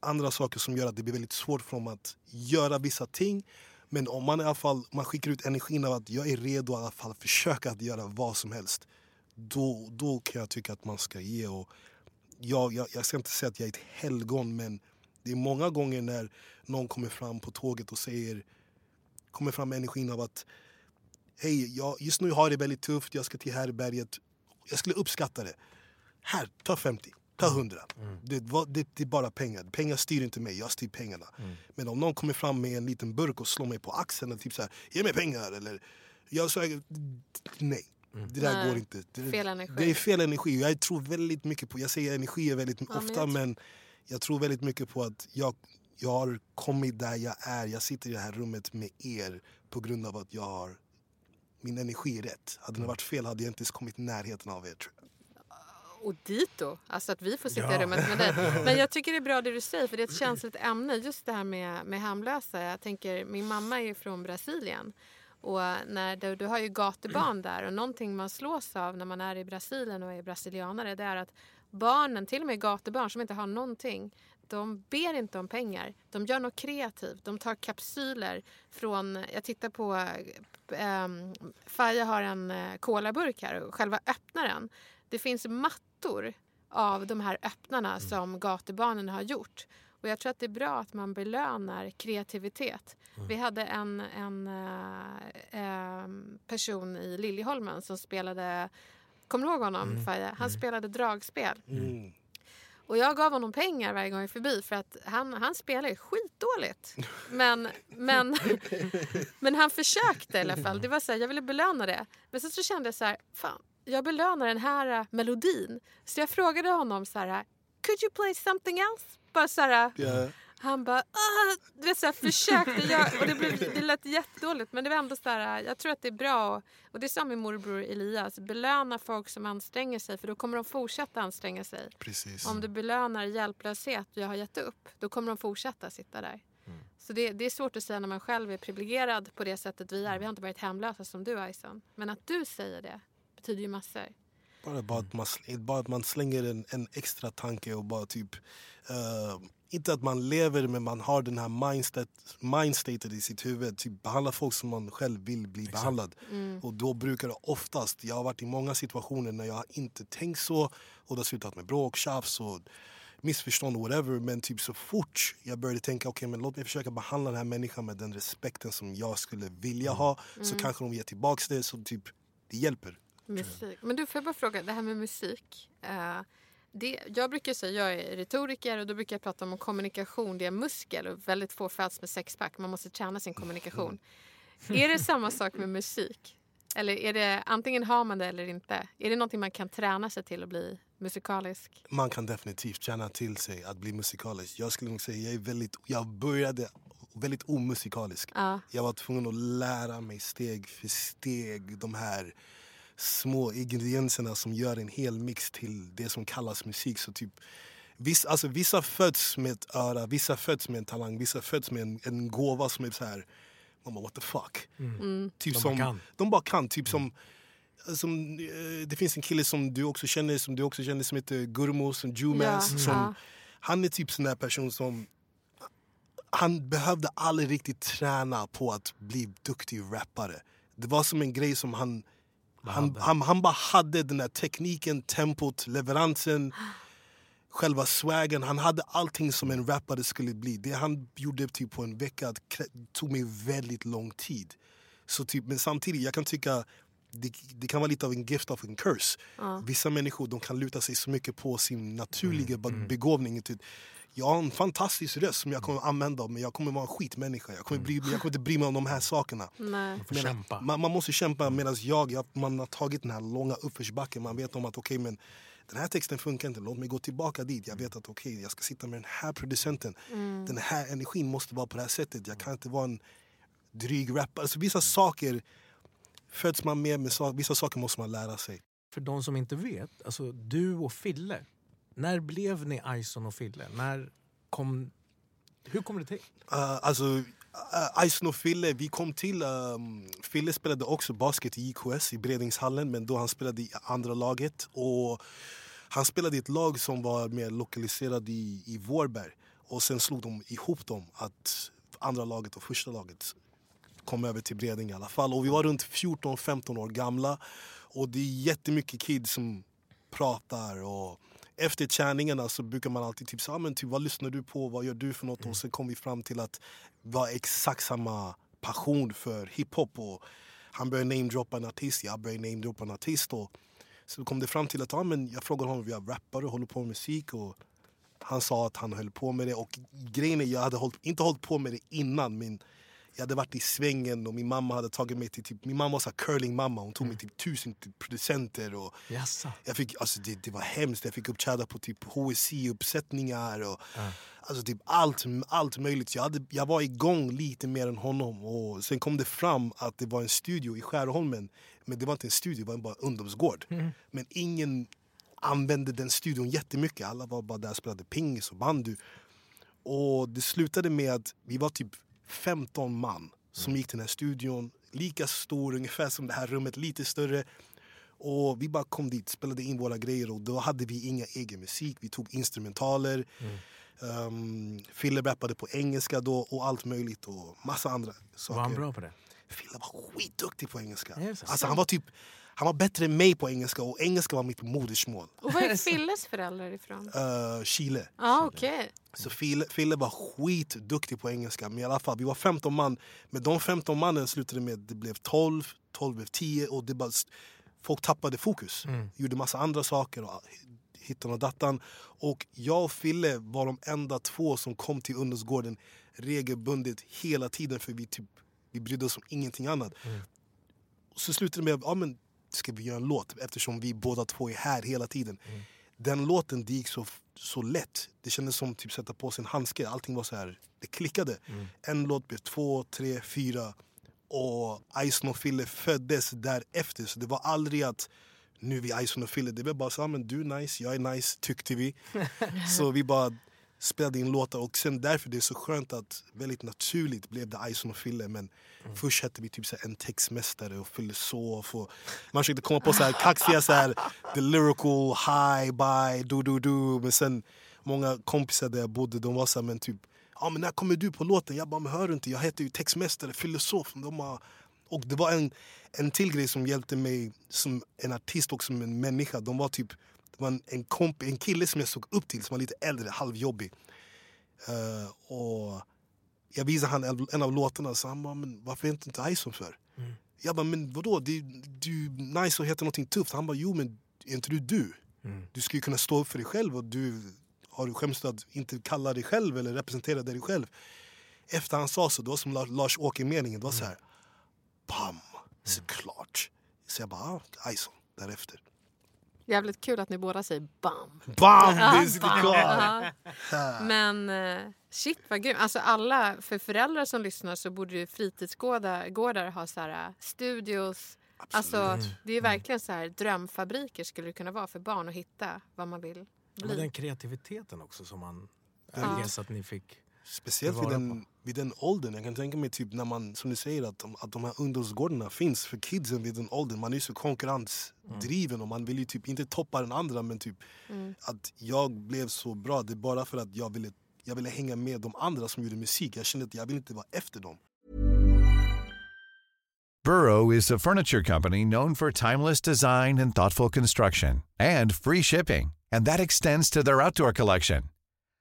andra saker som gör att det blir väldigt svårt för dem att göra vissa ting. Men om man i alla fall man skickar ut energin av att jag är redo att i alla fall försöka att göra vad som helst. Då, då kan jag tycka att man ska ge. Och jag, jag, jag ska inte säga att jag är ett helgon men det är många gånger när någon kommer fram på tåget och säger kommer fram med energin av att hej, jag, just nu har jag det väldigt tufft, jag ska till härberget. Jag skulle uppskatta det. Här, ta 50, ta 100. Det, var- det, det är bara pengar. Pengar styr inte mig, jag styr pengarna. Men om någon kommer fram med en liten burk och slår mig på axeln och typ så här, ge mig pengar eller jag säger nej. Det där Nej, går inte. Det, fel energi. det är fel energi. Jag tror väldigt mycket på, jag säger energi väldigt men ofta jag- men jag tror väldigt mycket på att jag, jag har kommit där jag är. Jag sitter i det här rummet med er på grund av att jag har min energi är rätt. Hade det varit fel hade jag inte ens kommit i närheten av er. Tror jag. Och dito, alltså att vi får sitta Ja. i rummet med dig. Men jag tycker det är bra det du säger för det är ett känsligt ämne just det här med, med hemlösa. Jag tänker, min mamma är från Brasilien och när du, du har ju gatubarn där och någonting man slås av när man är i Brasilien och är brasilianare det är att barnen, till och med gatubarn som inte har någonting, de ber inte om pengar. De gör något kreativt. De tar kapsyler från... Jag tittar på... Um, Faja har en uh, colaburk här och själva öppnaren. Det finns mattor av de här öppnarna mm. som gatubarnen har gjort. Och jag tror att det är bra att man belönar kreativitet. Mm. Vi hade en, en äh, person i Liljeholmen som spelade, kommer du ihåg honom mm. Faye? Han mm. spelade dragspel. Mm. Och jag gav honom pengar varje gång jag förbi för att han, han spelar ju skitdåligt. Men, men, men han försökte i alla fall. Det var så här, jag ville belöna det. Men sen så kände jag så här, fan, jag belönar den här melodin. Så jag frågade honom så här, could you play something else? bara så här, yeah. Han bara, ah! du vet, så här, försökte jag, och det, blev, det lät jättedåligt men det var ändå så här, jag tror att det är bra och det sa min morbror Elias, belöna folk som anstränger sig för då kommer de fortsätta anstränga sig. Precis. Om du belönar hjälplöshet och jag har gett upp, då kommer de fortsätta sitta där. Mm. Så det, det, är svårt att säga när man själv är privilegierad på det sättet vi är. Vi har inte varit hemlösa som du Ison. Men att du säger det betyder ju massor. Bara, bara, att, man, bara att man slänger en, en extra tanke och bara typ... Uh, inte att man lever men man har den här mindstat, mindstatet i sitt huvud. Typ behandla folk som man själv vill bli Exakt. behandlad. Mm. Och då brukar det oftast, jag har varit i många situationer när jag inte tänkt så och det har slutat med bråk, tjafs och missförstånd och whatever. Men typ så fort jag började tänka okej okay, men låt mig försöka behandla den här människan med den respekten som jag skulle vilja mm. ha. Mm. Så kanske de ger tillbaks det. Så typ, det hjälper. Musik. Men du, får jag bara fråga, det här med musik. Uh, det, jag brukar säga, jag är retoriker och då brukar jag prata om kommunikation, det är muskel och väldigt få föds med sexpack. Man måste träna sin kommunikation. är det samma sak med musik? Eller är det antingen har man det eller inte? Är det någonting man kan träna sig till att bli musikalisk? Man kan definitivt träna till sig att bli musikalisk. Jag skulle nog säga jag är väldigt, jag började väldigt omusikalisk. Ja. Jag var tvungen att lära mig steg för steg de här små ingredienserna som gör en hel mix till det som kallas musik. Så typ, vissa, alltså, vissa föds med ett öra, vissa föds med en talang, vissa föds med en, en gåva som är så här... Man bara what the fuck. Mm. Mm. Typ de, som, bara kan. de bara kan. Typ mm. som, som, eh, det finns en kille som du också känner som du också känner som heter Gurmo, som Jumans. Ja. Som, ja. Han är typ sån där person som han behövde aldrig riktigt träna på att bli duktig rappare. Det var som en grej som han han, han, han bara hade den där tekniken, tempot, leveransen, själva swagen. Han hade allting som en rappare skulle bli. Det han gjorde typ på en vecka tog mig väldigt lång tid. Så typ, men samtidigt, jag kan tycka det, det, kan vara lite av en gift of a curse. Ja. Vissa människor de kan luta sig så mycket på sin naturliga mm, mm. begåvning. Typ, jag har en fantastisk röst som jag kommer använda men jag kommer vara en skitmänniska. Jag kommer, bry, jag kommer inte bry mig om de här sakerna. Man, man, man, måste kämpa medan jag, jag, man har tagit den här långa uppförsbacken. Man vet om att okej okay, men den här texten funkar inte, låt mig gå tillbaka dit. Jag vet att okej, okay, jag ska sitta med den här producenten. Mm. Den här energin måste vara på det här sättet. Jag kan inte vara en dryg rappare. Alltså, vissa saker föds man med, men vissa saker måste man lära sig. För de som inte vet, alltså du och Fille när blev ni Ison och Fille? När kom, hur kom det till? Uh, alltså, uh, Ison och Fille, vi kom till... Um, Fille spelade också basket i IKS i Bredingshallen men då han spelade i andra laget. Och han spelade i ett lag som var mer lokaliserat i, i Vårberg. Och sen slog de ihop dem, att andra laget och första laget kom över till Bredäng i alla fall. Och vi var runt 14-15 år gamla. Och det är jättemycket kids som pratar och efter träningarna så brukar man alltid typ säga men typ, vad lyssnar du på, vad gör du för något? Mm. Och sen kom vi fram till att vi har exakt samma passion för hiphop. Och han började namedroppa en artist, jag började namedroppa en artist. Och så kom det fram till att ja, men jag frågade honom, vi har rappare och håller på med musik. Och han sa att han höll på med det. Och grejen är, jag hade hållit, inte hållit på med det innan men jag hade varit i svängen och min mamma hade tagit mig till... Typ, min mamma var så curling-mamma. Hon tog mig till tusen producenter. Och jag fick, alltså, det, det var hemskt. Jag fick uppträda på typ HSI-uppsättningar. Och, uh. alltså, typ allt, allt möjligt. Jag, hade, jag var igång lite mer än honom. Och sen kom det fram att det var en studio i Skärholmen. Men det var inte en studio, det var bara en ungdomsgård. Mm. Men ingen använde den studion jättemycket. Alla var bara där och spelade pingis och bandy. Och det slutade med att vi var typ 15 man som gick till den här studion. Lika stor ungefär som det här rummet, lite större. Och Vi bara kom dit, spelade in våra grejer och då hade vi inga egen musik. Vi tog instrumentaler. Mm. Um, Fille rappade på engelska då och allt möjligt och massa andra saker. Var han bra på det? Fille var skitduktig på engelska. Alltså, han var typ han var bättre än mig på engelska och engelska var mitt modersmål. Och var är Filles föräldrar ifrån? Uh, Chile. Ja, okej. Så Fille, Fille var skitduktig på engelska. Men i alla fall, vi var 15 man. Men de 15 mannen slutade med att det blev 12, 12 blev 10 och det bara, folk tappade fokus. Mm. Gjorde massa andra saker och hittan och dattan. Och jag och Fille var de enda två som kom till ungdomsgården regelbundet hela tiden för vi, typ, vi brydde oss om ingenting annat. Mm. Så slutade det med ja, men ska vi göra en låt eftersom vi båda två är här hela tiden. Mm. Den låten det gick så, så lätt. Det kändes som typ, sätta på sig en handske. Allting var så här, det klickade. Mm. En låt blev två, tre, fyra. Och Ison och Fille föddes därefter. Så det var aldrig att nu är vi Ison och Fille. Det var bara så, men du är nice, jag är nice, tyckte vi. så vi bara spelade in låtar och sen därför det är så skönt att väldigt naturligt blev det Ison och Fille. Men först hette vi typ så en textmästare och filosof. Och man försökte komma på så här kaxiga så här, the lyrical, high, bye, do do do. Men sen många kompisar där jag bodde de var så här, men typ ja, men när kommer du på låten? Jag bara, men hör du inte? Jag heter ju textmästare, filosof. De har... Och det var en, en till grej som hjälpte mig som en artist och som en människa. De var typ, det var en, komp, en kille som jag såg upp till som var lite äldre, halvjobbig. Uh, och jag visade han en, en av låtarna så han bara, men varför heter inte Ison för? Mm. Jag bara, men vadå? Det, du är nice och heter någonting tufft. Han bara, jo men är inte du du? Mm. Du ju kunna stå upp för dig själv och du har du skämts att inte kalla dig själv eller representera dig själv. Efter han sa så, då som Lars-Åke-meningen, det var så här, bam, såklart. Så jag bara, ah, Ison, därefter. Jävligt kul att ni båda säger bam. Bam! Det sitter bam. kvar! Men eh, shit vad grymt. Alltså alla, för föräldrar som lyssnar så borde ju fritidsgårdar gårdar ha så här, eh, studios. Alltså, Absolut. det är verkligen så här drömfabriker skulle det kunna vara för barn att hitta vad man vill Men bli. den kreativiteten också som man... Ja. Ja. att ni fick... Speciellt vid den, vid den åldern. Jag kan tänka mig typ när man, som du säger, att de, att de här ungdomsgårdarna finns för kidsen vid den åldern. Man är ju så konkurrensdriven och man vill ju typ inte toppa den andra men typ Mm. att jag blev så bra det är bara för att jag ville, jag ville hänga med de andra som gjorde musik. Jag kände att jag ville inte vara efter dem. Burrow is a furniture company known for timeless design and thoughtful construction and free shipping, and that extends to their outdoor collection.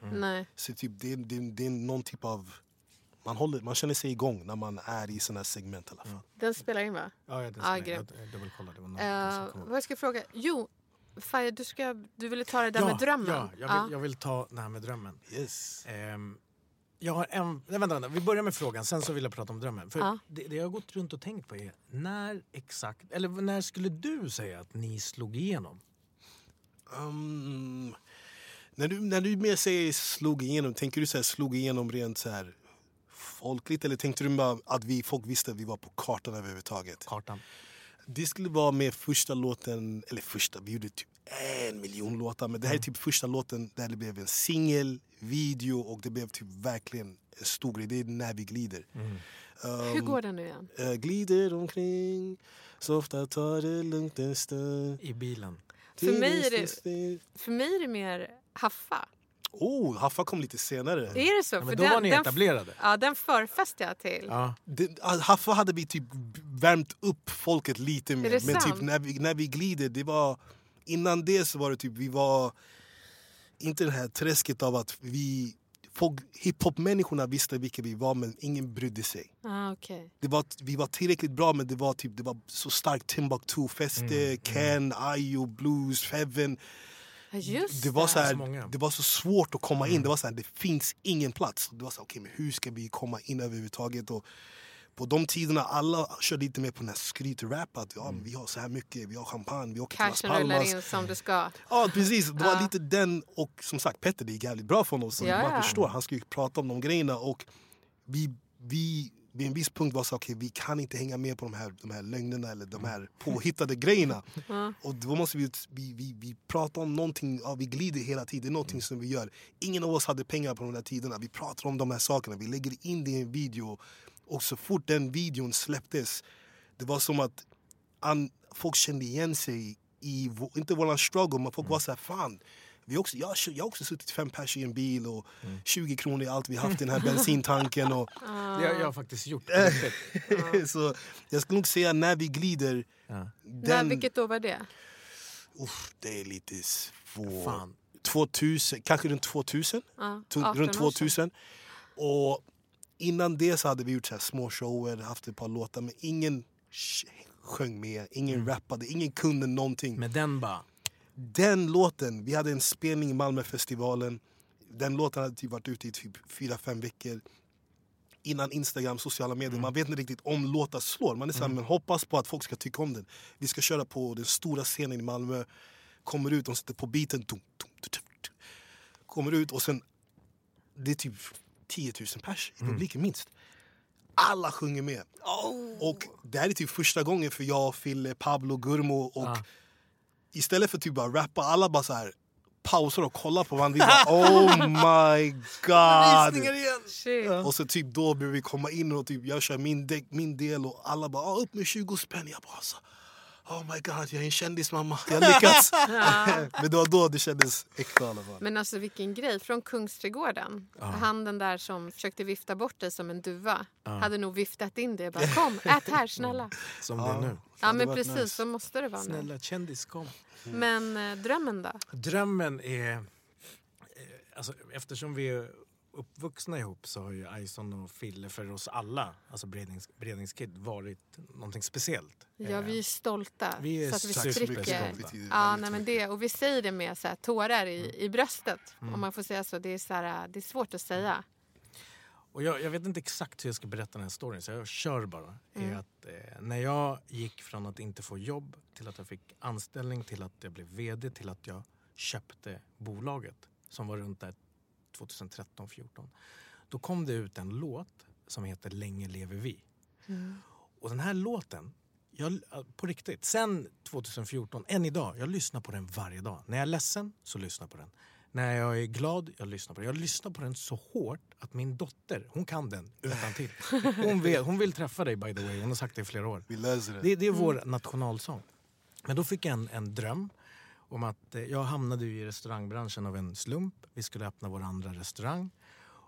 Nej. Så typ, det, är- det, är- det är någon typ av... Man, håller, man känner sig igång när man är i såna här segment i alla fall. Den spelar in va? Ja, ja, det Ah, jag, grymt. jag dubbelkollade. Det var något Uh, vad jag ska fråga? Jo, Faye, du, ska, du ville ta det där med drömmen. Ja, jag vill, jag vill ta det här med drömmen. Yes. Ehm, jag har en... Nej, vänta, vänta, vi börjar med frågan, sen så vill jag prata om drömmen. För Ja. det, det jag har gått runt och tänkt på är, när exakt, eller när skulle du säga att ni slog igenom? Um, när, du, när du mer säger slog igenom, tänker du så här, slog igenom rent så här folkligt eller tänkte du bara att vi, folk visste att vi var på kartan överhuvudtaget? Kartan. Det skulle vara med första låten, eller första, vi gjorde typ en miljon låtar men det här är typ första låten där det blev en singel, video och det blev typ verkligen en stor grej. Det är När vi glider. Um, Hur går den nu igen? eh, glider omkring, så ofta tar det lugnt en stund. I bilen. För mig är det... För mig är det mer Haffa. Oh, Haffa kom lite senare. Är det så? Ja, För men då den, var ni den, etablerade. Ja, den förfäste jag till. Ja. Det, Haffa hade vi typ värmt upp folket lite med. Men typ sant? när vi, när vi glider, det var... Innan det så var det typ, vi var inte det här träsket av att vi hiphop-människorna visste vilka vi var men ingen brydde sig. Ah, okej. Det var, vi var tillräckligt bra men det var, typ, det var så starkt Timbuktu, Feste, Ken, Ayo, Blues, Feven. Just Det var, så här, många. det var så svårt att komma in. Det var så här, det finns ingen plats. Det var så här, okay, men hur ska vi komma in överhuvudtaget? Och på de tiderna alla körde lite mer på den här skrytrap. Att ja, men vi har så här mycket, vi har champagne, vi åker till Las Cashen Palmas. in som det ska. Ja precis, det var Ja. lite den och som sagt Petter det gick jävligt bra för honom så Ja, man ja. förstår, han ska ju prata om de grejerna och vi, vi vid en viss punkt var så okej vi kan inte hänga med på de här, de här lögnerna eller de här påhittade grejerna. Och då måste vi, vi, vi, vi prata om någonting, ja, vi glider hela tiden, det är någonting som vi gör. Ingen av oss hade pengar på de där tiderna, vi pratar om de här sakerna, vi lägger in det i en video och så fort den videon släpptes det var som att an, folk kände igen sig i, inte våran struggle, men folk var så här, fan. Vi också, jag, jag har också suttit fem pers i en bil och 20 kronor i allt vi haft i den här bensintanken. Och, Det har jag har faktiskt gjort. så jag skulle nog säga när vi glider, Ja. När, vilket år var det? uff, det är lite svårt. Fan. 2000, kanske runt 2000. Ja, To- 18 runt år sedan. 2000. Och innan det så hade vi gjort så här små shower, haft ett par låtar men ingen sjöng med, ingen rappade, ingen kunde någonting. Men den bara... Den låten, vi hade en spelning i Malmöfestivalen. Den låten hade typ varit ute i typ 4-5 veckor. Innan Instagram, sociala medier. Man vet inte riktigt om låtar slår. Man är så här, men hoppas på att folk ska tycka om den. Vi ska köra på den stora scenen i Malmö. Kommer ut, de sätter på beaten. Kommer ut och sen... Det är typ 10 000 pers i publiken minst. Alla sjunger med. Och det här är typ första gången för jag, Fille, Pablo, Gurmo och Ja. Istället för typ bara rappa, alla bara så här pausar och kollar på varandra. Vi bara oh my god! Shit. Och så typ då börjar vi komma in och typ jag kör min, däck, min del och alla bara ah, upp med 20 spänn. Jag bara alltså, oh my god jag är en kändis mamma, jag har lyckats. Men det var då det kändes äkta i alla fall. Men alltså vilken grej. Från Kungsträdgården. Han den där som försökte vifta bort dig som en duva. Hade nog viftat in det. Bara, Kom, ät här snälla. Som det är nu. Ja men precis, nice. så måste det vara nu. Snälla kändis, kom. Men eh, drömmen då? Drömmen är... eh, Alltså, eftersom vi är uppvuxna ihop så har ju Ison och Fille för oss alla, alltså Brednings, Bredningskid, varit någonting speciellt. Ja, vi är stolta. vi är så att vi stolta. Ja, nej, men det, och vi säger det med så här, tårar i, i bröstet. Om man får säga så. Det är, så här, det är svårt att säga. Och jag, jag vet inte exakt hur jag ska berätta den här storyn så jag kör bara. Är att, eh, när jag gick från att inte få jobb till att jag fick anställning till att jag blev VD till att jag köpte bolaget som var runt där 2013-14. Då kom det ut en låt som heter Länge lever vi. Och den här låten, jag, på riktigt, sen 2014, än idag, jag lyssnar på den varje dag. När jag är ledsen så lyssnar jag på den. När jag är glad, jag lyssnar på den. Jag lyssnar på den så hårt att min dotter, hon kan den utan till. Hon, vet, hon vill träffa dig by the way, hon har sagt det i flera år. Vi löser det. Det, det är vår nationalsång. Men då fick jag en, en dröm om att eh, jag hamnade i restaurangbranschen av en slump. Vi skulle öppna vår andra restaurang.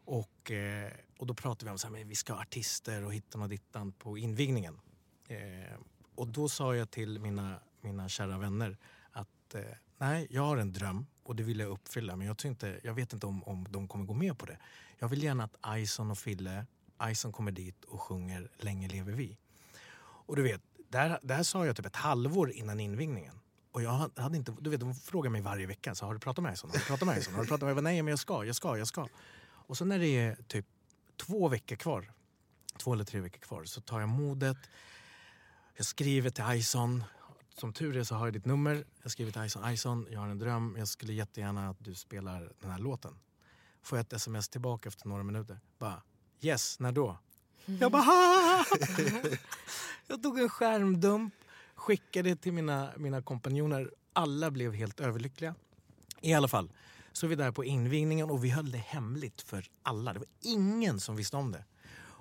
Och, eh, och då pratade vi om att vi ska ha artister och hittan och dittan på invigningen. Eh, och då sa jag till mina, mina kära vänner att eh, nej, jag har en dröm och det vill jag uppfylla men jag, tror inte, jag vet inte om, om de kommer gå med på det. Jag vill gärna att Ison och Fille, Ison kommer dit och sjunger Länge lever vi. Och du vet, där, där sa jag typ ett halvår innan invigningen. Och jag hade inte, du vet, de frågar mig varje vecka, så har du pratat med Ison? Har du pratat med Ison? Har du pratat med? Nej men jag ska, jag ska, jag ska. Och så när det är typ två veckor kvar, två eller tre veckor kvar, så tar jag modet. Jag skriver till Ison. Som tur är så har jag ditt nummer. Jag skriver till Ison. Ison, jag har en dröm. Jag skulle jättegärna att du spelar den här låten. Får jag ett sms tillbaka efter några minuter. Bara, yes, när då? Jag bara, "Ha!" Jag tog en skärmdump, skickade till mina, mina kompanjoner. Alla blev helt överlyckliga. I alla fall, så är vi där på invigningen och vi höll det hemligt för alla. Det var ingen som visste om det.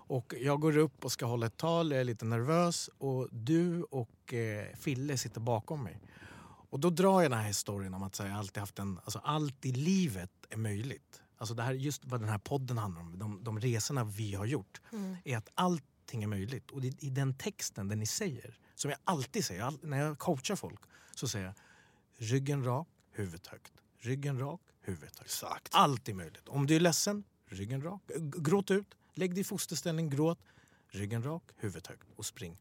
Och jag går upp och ska hålla ett tal, jag är lite nervös och du och eh, Fille sitter bakom mig. Och då drar jag den här historien om att så jag alltid haft en, alltså allt i livet är möjligt. Alltså det här, just vad den här podden handlar om, de, de resorna vi har gjort, är att allting är möjligt. Och det, i den texten, den ni säger, som jag alltid säger, när jag coachar folk, så säger jag ryggen rak, huvudet högt. Ryggen rak, huvudet högt. Exakt. Allt är möjligt. Om du är ledsen, ryggen rak. Gråt ut, lägg dig i fosterställning, gråt. Ryggen rak, huvudet högt och spring.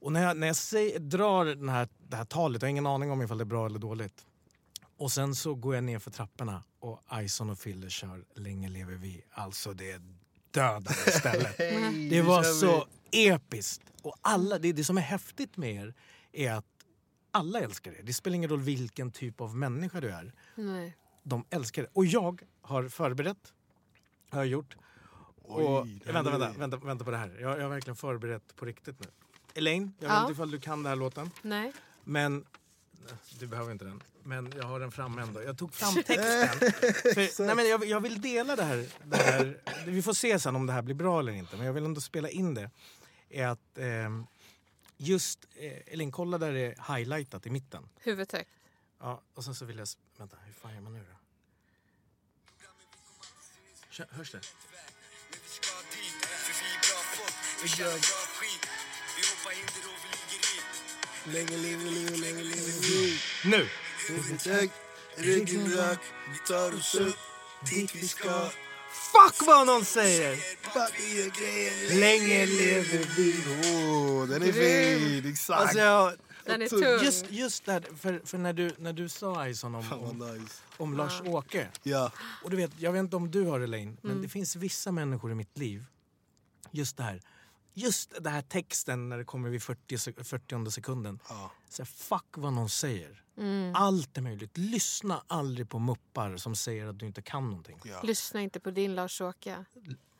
Och när jag, när jag säger, drar den här, det här talet, jag har ingen aning om ifall det är bra eller dåligt. Och sen så går jag ner för trapporna och Ison och Fille kör Länge lever vi. Alltså det är döden istället. det var så episkt. Och alla, det, det som är häftigt med er är att alla älskar er. Det spelar ingen roll vilken typ av människa du är. Nej. De älskar det. Och jag har förberett. Har jag gjort. och, Oj, här vänta, vänta, vänta, vänta på det här. Jag, jag har verkligen förberett på riktigt nu. Elaine, jag vet Ja. inte ifall du kan den här låten. Nej. Men du behöver inte den. Men jag har den framme ändå. Jag tog fram texten. För, nej men jag, jag vill dela det här, det här. Vi får se sen om det här blir bra eller inte. Men jag vill ändå spela in det. Är att ehm, just, eh, Elin, kolla där det är highlightat i mitten. Huvudet högt. Ja, och sen så vill jag... Vänta, hur fan gör man nu då? Kö- Hörs det? Länge leve, leve, länge leve vi. Nu! Huvudet högt, ryggen rak. Vi tar oss upp dit vi ska. Fuck vad någon säger! Länge lever vi. Åh, den är fin. Exakt. Alltså jag, Den är Tung. just, just där, för, för när, du, när du sa Ison om, om, nice. om Lars-Åke. Ja. Och du vet, jag vet inte om du har Elaine, men det finns vissa människor i mitt liv. Just det här. Just det här texten när det kommer vid 40, sek- 40 sekunden. Ja. Så fuck vad någon säger. Allt är möjligt. Lyssna aldrig på muppar som säger att du inte kan någonting. Ja. Lyssna inte på din Lars-Åke.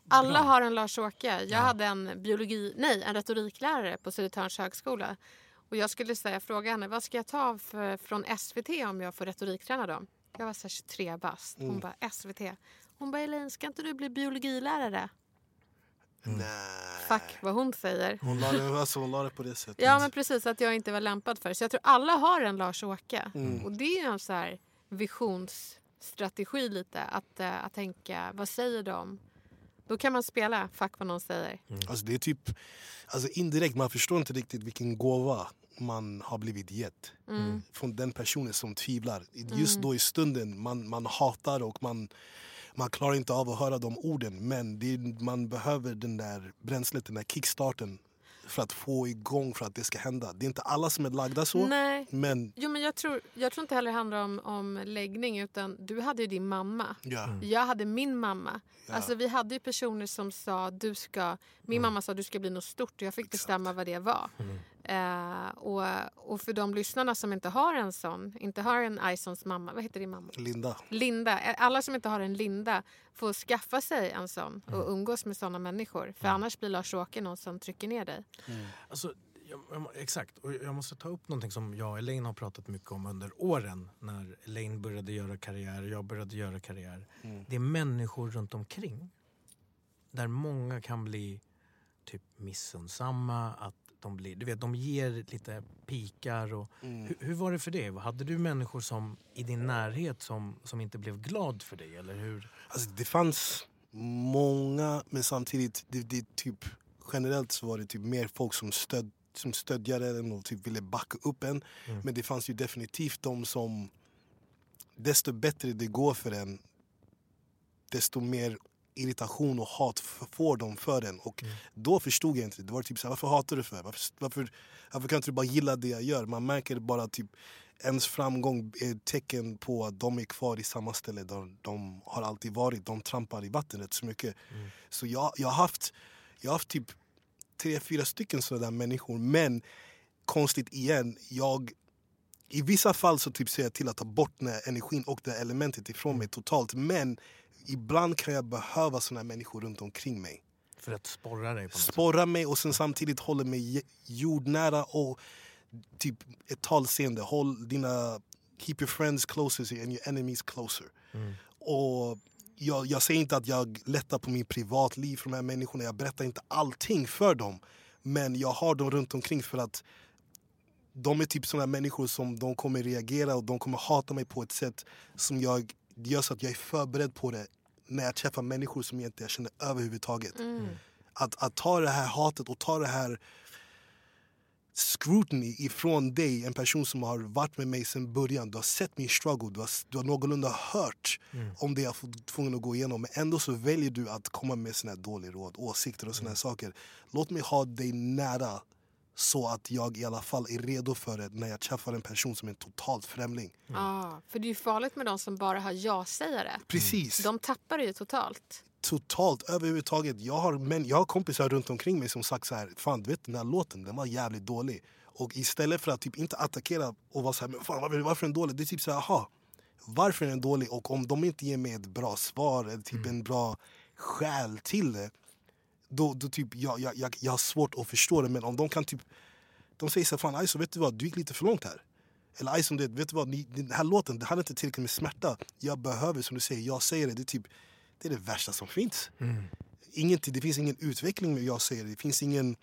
Alla Bra. har en Lars-Åke. Jag hade en biologi, nej, en retoriklärare på Södertörns högskola. Och jag skulle säga, fråga henne, vad ska jag ta för, från SVT om jag får retorikträna dem? Jag var så här 23 bast. Hon bara, SVT. Hon bara, Elin, ska inte du bli biologilärare? Nej. Fuck vad hon säger. Hon la, det, alltså, hon la det på det sättet. Ja men precis, att jag inte var lämpad för det. Så jag tror alla har en Lars-Åke. Mm. Och det är en så här visionsstrategi lite. Att, eh, att tänka, vad säger de? Då kan man spela fuck vad någon säger. Alltså, det är typ, alltså, indirekt, man förstår inte riktigt vilken gåva man har blivit gett Mm. från den personen som tvivlar. Just då i stunden, man, man hatar och man, man klarar inte av att höra de orden. Men det, man behöver den där bränslet, den där kickstarten för att få igång för att det ska hända. Det är inte alla som är lagda så. Nej. Men Jo, men jag, tror, jag tror inte heller det handlar om, om läggning. Utan du hade ju din mamma. ja, Jag hade min mamma. Ja. Alltså, vi hade ju personer som sa du ska... Min mamma sa du ska bli något stort och jag fick bestämma vad det var. Eh, och, och för de lyssnarna som inte har en sån, inte har en Isons mamma, vad heter din mamma? Linda. Linda. Eh, Alla som inte har en Linda får skaffa sig en sån och umgås med såna människor. För annars blir Lars-Åke någon som trycker ner dig. Alltså, jag, jag, exakt. Och jag måste ta upp någonting som jag och Elaine har pratat mycket om under åren. När Elaine började göra karriär och jag började göra karriär. Det är människor runt omkring. Där många kan bli typ missunnsamma. Att de, blir, du vet, de ger lite pikar. Och, hur, hur var det för dig? Hade du människor som i din närhet som, som inte blev glad för dig? Eller hur? Alltså, det fanns många, men samtidigt, det, det typ, generellt så var det typ mer folk som, stöd, som stödjade en och typ ville backa upp en. Men det fanns ju definitivt de som, desto bättre det går för en, desto mer irritation och hat får de för en. Och då förstod jag inte. Det var typ så här, varför hatar du för? Varför, varför, varför kan inte du bara gilla det jag gör? Man märker bara typ ens framgång är ett tecken på att de är kvar i samma ställe där de har alltid varit. De trampar i vatten rätt så mycket. Så jag, jag, har haft, jag har haft typ tre, fyra stycken sådana där människor. Men konstigt igen, jag i vissa fall så typ ser jag till att ta bort den energin och det elementet ifrån mig totalt. Men ibland kan jag behöva såna människor runt omkring mig. För att sporra dig på något? Sporra mig och sen samtidigt hålla mig jordnära och typ ett talseende. Håll dina, keep your friends closer and your enemies closer. Och jag, jag säger inte att jag lättar på min privatliv för de här människorna. Jag berättar inte allting för dem. Men jag har dem runt omkring för att de är typ såna människor som de kommer reagera och de kommer hata mig på ett sätt som jag det gör så att jag är förberedd på det när jag träffar människor som jag inte känner överhuvudtaget. Att, att ta det här hatet och ta det här scrutiny ifrån dig, en person som har varit med mig sedan början. Du har sett min struggle, du har, du har någorlunda hört om det jag fått tvungen att gå igenom. Men ändå så väljer du att komma med såna här dåliga råd, åsikter och såna här saker. Låt mig ha dig nära så att jag i alla fall är redo för det när jag träffar en person som är en totalt främling. Ja, för det är ju farligt med de som bara har ja-sägare. Precis. De tappar det ju totalt. totalt överhuvudtaget. Jag har, men jag har kompisar runt omkring mig som sagt så här, fan du vet den här låten den var jävligt dålig. Och istället för att typ inte attackera och vara så här, men fan varför, varför är den dålig? Det är typ så här, aha, varför är den dålig? Och om de inte ger mig ett bra svar eller typ en bra skäl till det, då, då typ jag, jag, jag, jag har svårt att förstå det. Men om de kan typ, de säger så här, fan Aiso vet du vad, du gick lite för långt här. Eller Aiso, vet du vad, ni, den här låten, det hade inte tillräckligt med smärta. Jag behöver, som du säger, jag säger det, det är typ det är det värsta som finns. Ingenting, det finns ingen utveckling med jag säger det. Det finns ingen...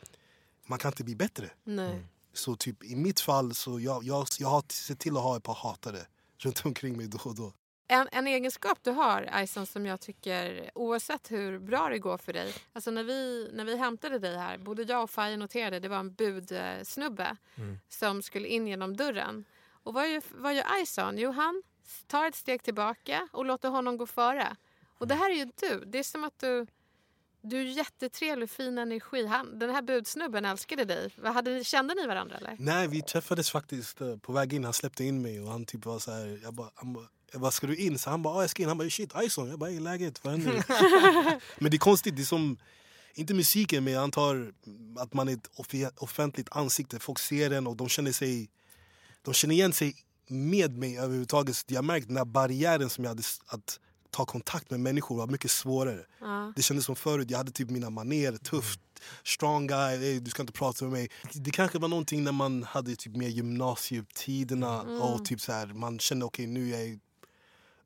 Man kan inte bli bättre. Nej. Så typ i mitt fall så jag, jag, jag har sett till att ha ett par hatare runt omkring mig då och då. En, en egenskap du har, Aison, som jag tycker, oavsett hur bra det går för dig. Alltså när vi, när vi hämtade dig här, både jag och Faye noterade det var en budsnubbe som skulle in genom dörren. Och vad gör, vad gör Aison? Jo, han tar ett steg tillbaka och låter honom gå före. Och det här är ju du. Det är som att du... Du är jättetrevlig, fin energi. Han, den här budsnubben älskade dig. Hade, kände ni varandra eller? Nej, vi träffades faktiskt eh, på väg in. Han släppte in mig och han typ var så här, jag bara, jag bara ska du in? Så han bara, ah, jag ska in. Han bara, shit Ison. Jag bara, i läget? Vad händer? men det är konstigt, det är som, inte musiken men jag antar att man är ett offe- offentligt ansikte. Folk ser en och de känner sig, de känner igen sig med mig överhuvudtaget. Så jag märkte den här barriären som jag hade att ta kontakt med människor var mycket svårare. Ja. Det kändes som förut, jag hade typ mina maner, tufft, strong guy, hey, du ska inte prata med mig. Det kanske var någonting när man hade typ mer gymnasietiderna och typ så här, man kände okej nu är jag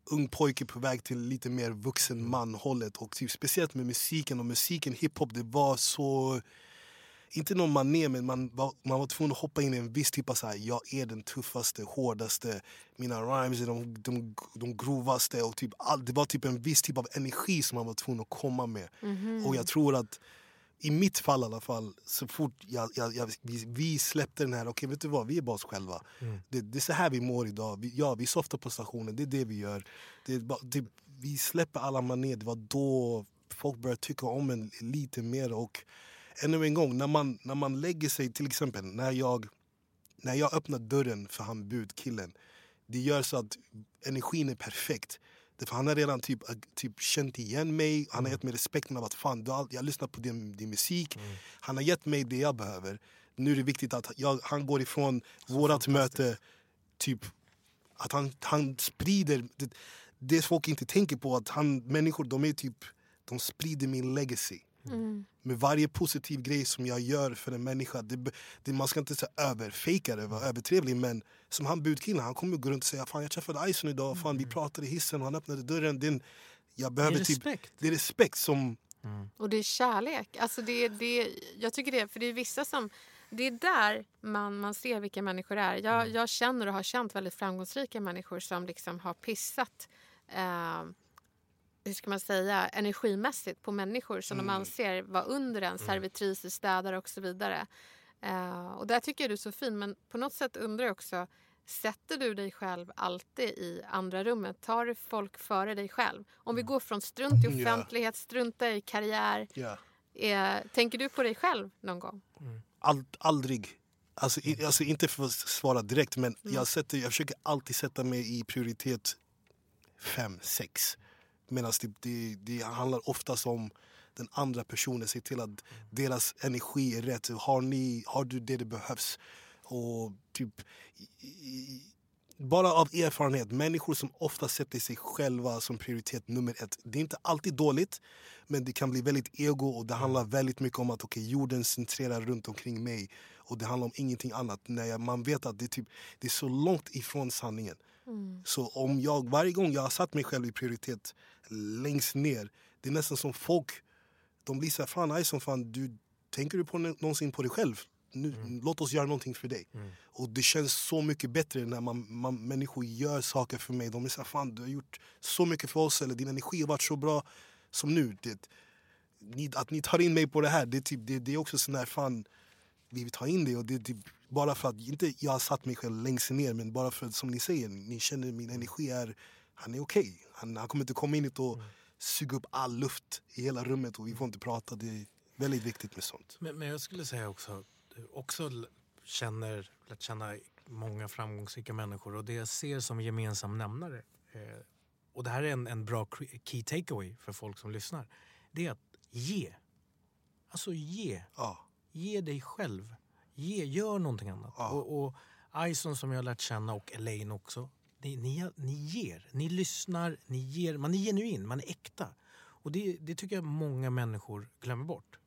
ung pojke på väg till lite mer vuxen man-hållet. Och typ, speciellt med musiken och musiken, hiphop, det var så... Inte någon mané, men man var, man var tvungen att hoppa in i en viss typ av så här, jag är den tuffaste, hårdaste, mina rhymes är de, de, de grovaste. Och typ all, det var typ en viss typ av energi som man var tvungen att komma med. Och jag tror att i mitt fall i alla fall, så fort jag, jag, jag, vi, vi släppte den här, okej vet du vad, vi är bara oss själva. Det, det är så här vi mår idag. Vi, ja, vi softar på stationen, det är det vi gör. Det det, vi släpper alla manér, det var då folk började tycka om en lite mer. Och ännu en gång, när man, när man lägger sig, till exempel när jag, när jag öppnar dörren för han budkillen, det gör så att energin är perfekt. Därför han har redan typ, typ känt igen mig, han har gett mig respekten av att fan, du jag lyssnar på din, din musik. Han har gett mig det jag behöver. Nu är det viktigt att jag, han går ifrån vårat möte, typ att han, han sprider det, det folk inte tänker på. Att han, människor de är typ, de sprider min legacy. Med varje positiv grej som jag gör för en människa. Det, det, man ska inte säga överfejka det, vara övertrevlig. Men som han budkillen, han kommer gå runt och säga fan jag träffade Ison idag, fan vi pratade i hissen och han öppnade dörren. Det är, en, jag behöver typ, respekt. det är respekt som... Och det är kärlek. Alltså det, det, jag tycker det, för det är vissa som... Det är där man, man ser vilka människor det är. Jag, jag känner och har känt väldigt framgångsrika människor som liksom har pissat eh, hur ska man säga, energimässigt på människor som de anser vara under en, servitriser, städare och så vidare. Eh, och där tycker jag du är så fin, men på något sätt undrar jag också Sätter du dig själv alltid i andra rummet? Tar du folk före dig själv? Om vi går från strunt i offentlighet, strunta i karriär. Ja. Eh, tänker du på dig själv någon gång? All, aldrig. Alltså, i, alltså inte för att svara direkt men jag, sätter, jag försöker alltid sätta mig i prioritet fem, sex. Medan det, det, det handlar oftast om den andra personen, se till att deras energi är rätt. Har, ni, har du det det behövs? Och typ, i, i, bara av erfarenhet, människor som ofta sätter sig själva som prioritet nummer ett. Det är inte alltid dåligt, men det kan bli väldigt ego och det handlar väldigt mycket om att okay, jorden centrerar runt omkring mig och det handlar om ingenting annat. När man vet att det är, typ, det är så långt ifrån sanningen. Så om jag varje gång jag har satt mig själv i prioritet längst ner, det är nästan som folk, de blir såhär, fan Ison, fan, du, tänker du på nå- någonsin på dig själv? Nu, Låt oss göra någonting för dig. Och det känns så mycket bättre när man, man, människor gör saker för mig. De är såhär, fan du har gjort så mycket för oss, eller din energi har varit så bra som nu. Det, ni, att ni tar in mig på det här, det, är typ, det, det är också sån här, fan, vi vill ta in det och det, det, Bara för att, inte jag har satt mig själv längst ner men bara för att som ni säger, ni känner min energi är, han är okej. Han, han kommer inte komma in och suga upp all luft i hela rummet och vi får inte prata. Det är väldigt viktigt med sånt. Men, men jag skulle säga också också känner, lärt känna många framgångsrika människor och det jag ser som gemensam nämnare eh, och det här är en, en bra key takeaway för folk som lyssnar. Det är att ge. Alltså ge. Ja. Ge dig själv. Ge, gör någonting annat. Ja. Och, och Ison som jag har lärt känna och Elaine också. Ni, ni, ni ger, ni lyssnar, ni ger. Man är genuin, man är äkta. Och det, det tycker jag många människor glömmer bort.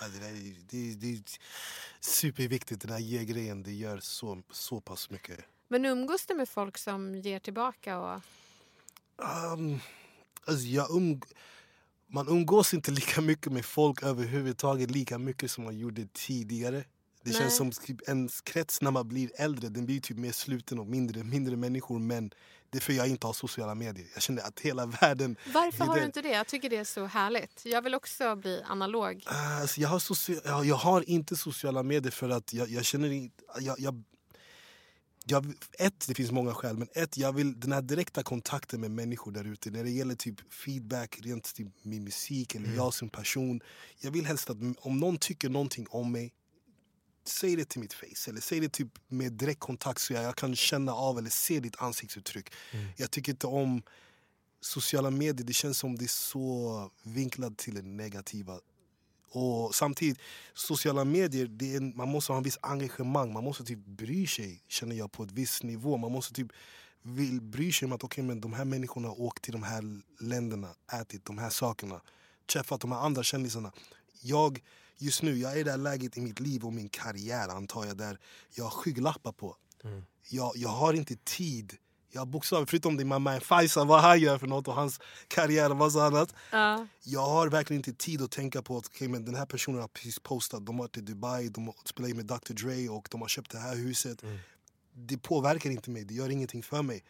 Ja, det, där är, det, det är superviktigt, den här ge-grejen. Det gör så, så pass mycket. Men umgås du med folk som ger tillbaka? Och... Um, alltså jag um, man umgås inte lika mycket med folk överhuvudtaget lika mycket som man gjorde tidigare. Det Nej. känns som typ ens krets när man blir äldre den blir typ mer sluten och mindre, mindre människor. Men det är för jag inte har sociala medier. Jag känner att hela världen... Varför har du inte det? Jag tycker det är så härligt. Jag vill också bli analog. Ah, Alltså jag, har socia- jag, jag har inte sociala medier för att jag, jag känner inte... Jag, jag, jag, ett, det finns många skäl, men ett, jag vill den här direkta kontakten med människor där ute. När det gäller typ feedback, rent typ min musik eller jag som person. Jag vill helst att om någon tycker någonting om mig, säg det till mitt face. Eller säg det typ med direkt kontakt så jag, jag kan känna av eller se ditt ansiktsuttryck. Jag tycker inte om sociala medier, det känns som det är så vinklat till det negativa. Och samtidigt, sociala medier, det är, man måste ha en viss engagemang. Man måste typ bry sig, känner jag, på ett visst nivå. Man måste typ vill bry sig om att okay, men de här människorna har åkt till de här länderna, ätit de här sakerna, träffat de här andra kändisarna. Jag, just nu, jag är i det här läget i mitt liv och min karriär antar jag, där jag har skygglappar på. Jag, jag har inte tid. Jag bokstavligt, förutom med Maman Faisal, vad han gör för något och hans karriär och massa annat. Ja. Jag har verkligen inte tid att tänka på att okay, men den här personen har precis postat, de har varit i Dubai, de in med Dr Dre och de har köpt det här huset. Det påverkar inte mig, det gör ingenting för mig.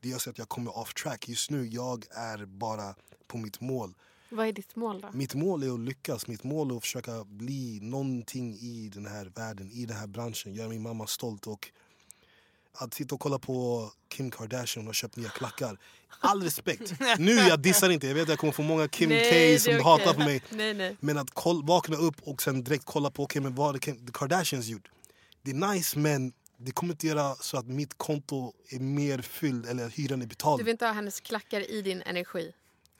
Det gör så att jag kommer off track. Just nu, jag är bara på mitt mål. Vad är ditt mål då? Mitt mål är att lyckas, mitt mål är att försöka bli någonting i den här världen, i den här branschen. Göra min mamma stolt och att sitta och kolla på Kim Kardashian och köpt nya klackar. All respekt. Nu jag dissar inte, jag vet att jag kommer få många Kim Nej, K som okej. hatar på mig. Nej, nej. Men att vakna upp och sen direkt kolla på okay, men vad har Kim- Kardashians gjort. Det är nice men det kommer inte göra så att mitt konto är mer fylld eller att hyran är betald. Du vill inte ha hennes klackar i din energi?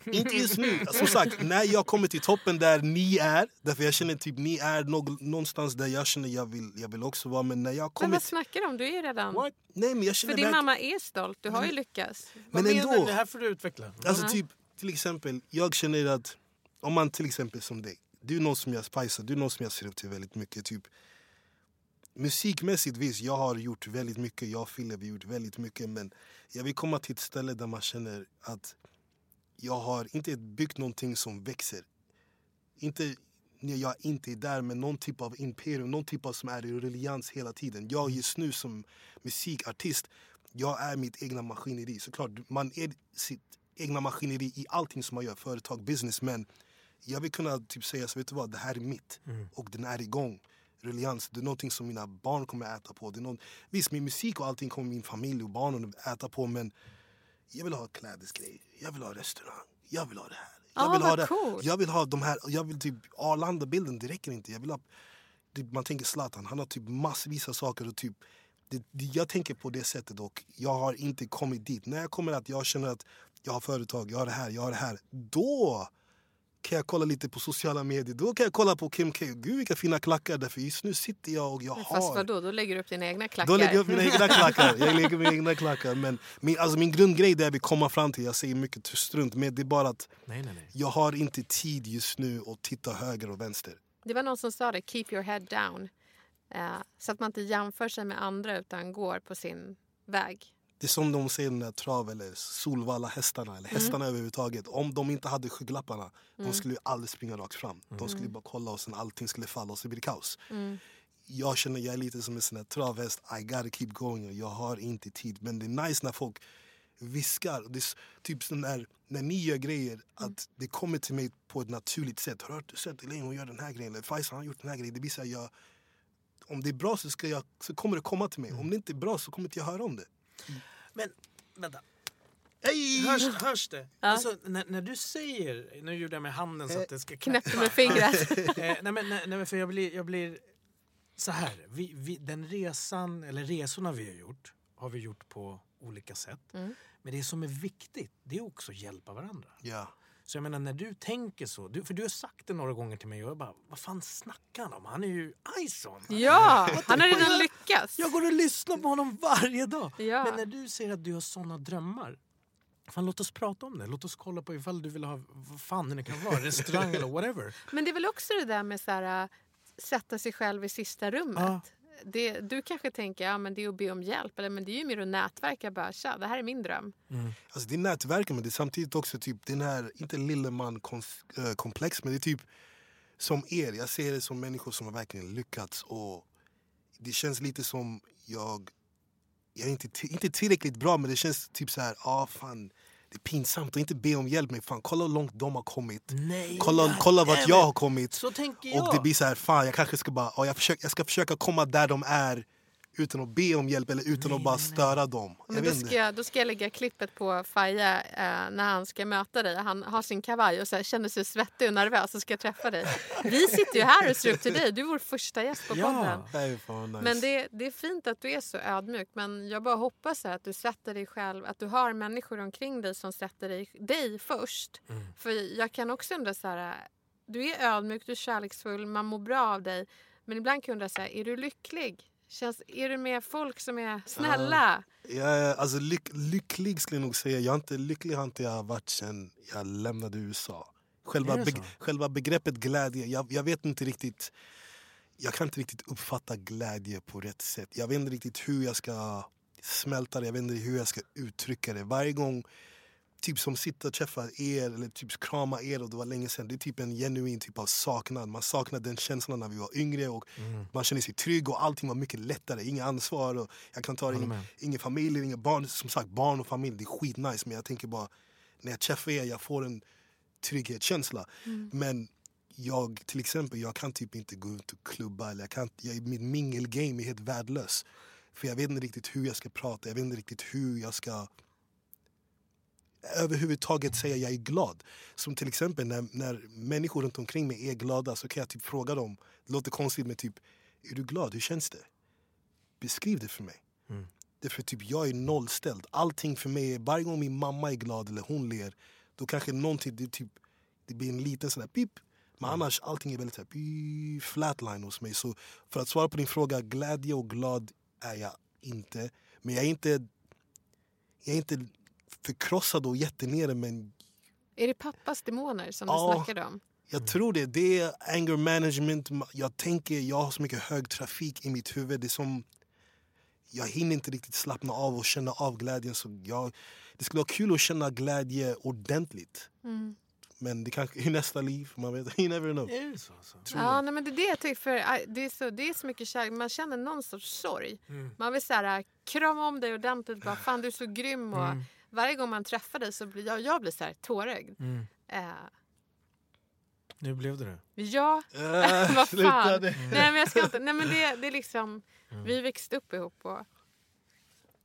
Inte just nu. Som sagt, när jag kommer till toppen där ni är, därför jag känner typ ni är nå- någonstans där jag känner jag vill, jag vill också vara. Men när jag Men kommer vad till... snackar du om? Du är ju redan... What? Nej men jag känner För din mamma är stolt. Du har ju lyckats. Men Vad ändå. menar du? Det här får du utveckla. Alltså typ, till exempel, jag känner att om man till exempel som dig, du är någon som jag spicar, du är någon som jag ser upp till väldigt mycket. Typ, musikmässigt visst, jag har gjort väldigt mycket, jag och vi har gjort väldigt mycket men jag vill komma till ett ställe där man känner att jag har inte byggt någonting som växer. Inte när jag inte är där men någon typ av imperium, någon typ av som är i ruljans hela tiden. Jag just nu som musikartist, jag är mitt egna maskineri. Såklart, man är sitt egna maskineri i allting som man gör, företag, business. Men jag vill kunna typ säga, så vet du vad, det här är mitt. Och den är igång. Ruljans, det är någonting som mina barn kommer äta på. Det är någon, visst, min musik och allting kommer min familj och barnen äta på men jag vill ha klädesgrejer, jag vill ha restaurang, jag vill ha det här. Jag Ah, vill ha det. Jag vill ha de här, jag vill typ Arlanda-bilden, det räcker inte. Jag vill ha, typ, man tänker Zlatan, han har typ massvis av saker och typ det, det, jag tänker på det sättet och jag har inte kommit dit. När jag kommer att jag känner att jag har företag, jag har det här, jag har det här. Då kan jag kolla lite på sociala medier. Då kan jag kolla på Kim K. Gud vilka fina klackar. Därför just nu sitter jag och jag har... Fast vadå, då lägger du upp dina egna klackar. Då lägger jag upp mina egna klackar. Jag lägger mina egna klackar. Men min, alltså min grundgrej där vill komma fram till, jag säger mycket strunt med det är bara att Nej, nej, nej. jag har inte tid just nu att titta höger och vänster. Det var någon som sa det, keep your head down. Eh, så att man inte jämför sig med andra utan går på sin väg. Det är som de säger den där trav eller Solvalla hästarna eller hästarna överhuvudtaget. Om de inte hade skygglapparna, de skulle ju aldrig springa rakt fram. De skulle bara kolla och sen allting skulle falla och så blir det kaos. Jag känner jag är lite som en sån här travhäst, I gotta keep going och jag har inte tid. Men det är nice när folk viskar. Det är typ sån där, när ni gör grejer, att det kommer till mig på ett naturligt sätt. Har du hört- sett Elaine hon gör den här grejen? Eller Faisal han har gjort den här grejen. Det blir så här, jag, om det är bra så, ska jag, så kommer det komma till mig. Om det inte är bra så kommer inte jag höra om det. Men vänta. Hey! Hörs, hörs det? Alltså, när, när du säger... Nu gjorde jag med handen så att det ska Knäppte med fingret. eh, nej, men, nej, nej, men för jag blir, jag blir så här. Vi, vi, den resan, eller resorna vi har gjort, har vi gjort på olika sätt. Mm. Men det som är viktigt, det är också att hjälpa varandra. Ja. Så jag menar när du tänker så, du, för du har sagt det några gånger till mig och jag bara, vad fan snackar han om? Han är ju Ison! Ja, han har redan lyckats. Jag går och lyssnar på honom varje dag. Ja. Men när du säger att du har såna drömmar, fan låt oss prata om det. Låt oss kolla på ifall du vill ha, vad fan det kan vara, restaurang eller whatever. Men det är väl också det där med så här, äh, sätta sig själv i sista rummet. Ja. Det, du kanske tänker ja, men det är att be om hjälp, eller, men det är ju mer att nätverka. Bara, Tja, det här är min dröm. Mm. Alltså det är nätverken, men det är samtidigt också typ den här, inte lilleman-komplex eh, men det är typ som er. Jag ser det som människor som har verkligen lyckats och det känns lite som jag, jag är inte, inte tillräckligt bra men det känns typ så här, ah fan det är pinsamt att inte be om hjälp men fan kolla hur långt de har kommit. Nej, Kolla, kolla vart jag har kommit. Så tänker jag. Och det blir så här, fan jag kanske ska bara, ja, jag, försöker, jag ska försöka komma där de är utan att be om hjälp eller utan att bara störa dem. Men då, ska jag, då ska jag lägga klippet på Faja eh, när han ska möta dig. Han har sin kavaj och så här, känner sig svettig och nervös och ska träffa dig. Vi sitter ju här och ser upp till dig. Du är vår första gäst på Ja. podden. Det är fan nice. Men det, det är fint att du är så ödmjuk. Men jag bara hoppas här att du sätter dig själv, att du har människor omkring dig som sätter dig, dig först. Mm. För jag kan också undra så här, du är ödmjuk, du är kärleksfull, man mår bra av dig. Men ibland kan jag undra så här, är du lycklig? Känns, är du med folk som är snälla? Jag är, alltså, lyck, lycklig skulle jag nog säga. Jag är inte, lycklig har inte jag varit sen jag lämnade USA. Själva, beg, själva begreppet glädje, jag, jag vet inte riktigt jag kan inte riktigt uppfatta glädje på rätt sätt. Jag vet inte riktigt hur jag ska smälta det, jag vet inte hur jag ska uttrycka det. Varje gång typ som sitter och träffar er eller typ krama er och det var länge sedan. Det är typ en genuin typ av saknad. Man saknar den känslan när vi var yngre och man känner sig trygg och allting var mycket lättare. Inga ansvar och jag kan ta det, Håller ingen, familj, inga barn. Som sagt, barn och familj, det är skitnice. Men jag tänker bara, när jag träffar er, jag får en trygghetskänsla. Men jag till exempel, jag kan typ inte gå ut och klubba. Eller jag kan, jag, mitt mingelgame är helt värdelös. För jag vet inte riktigt hur jag ska prata, jag vet inte riktigt hur jag ska överhuvudtaget säga jag är glad. Som till exempel när, när människor runt omkring mig är glada så kan jag typ fråga dem, det låter konstigt men typ, är du glad? Hur känns det? Beskriv det för mig. Därför typ jag är nollställd. Allting för mig, är- varje gång min mamma är glad eller hon ler, då kanske någonting, det, typ, det blir en liten sån där pip. Men annars allting är väldigt så här, flatline hos mig. Så för att svara på din fråga, glädje och glad är jag inte. Men jag är inte, jag är inte förkrossad och jättenere men Är det pappas demoner som Ja. du snackade om? jag tror det. Det är anger management. Jag tänker, jag har så mycket hög trafik i mitt huvud. Det är som, jag hinner inte riktigt slappna av och känna av glädjen. Så jag, det skulle vara kul att känna glädje ordentligt. Mm. Men det kanske i nästa liv, man vet. You never know. Är det så? alltså? Ja, nej, men det är det jag tycker. För äh, det, är så, det är så mycket kärlek. Man känner någon sorts sorg. Man vill så här, äh, krama om dig ordentligt. Bara, Fan, du är så grym. Och Varje gång man träffar dig så blir jag, jag blir så här tårögd. Mm. Eh, Nu blev det det. ja, Äh, vad fan. det. Nej, men jag ska inte. Nej, men det, det är liksom... Vi växte upp ihop. Och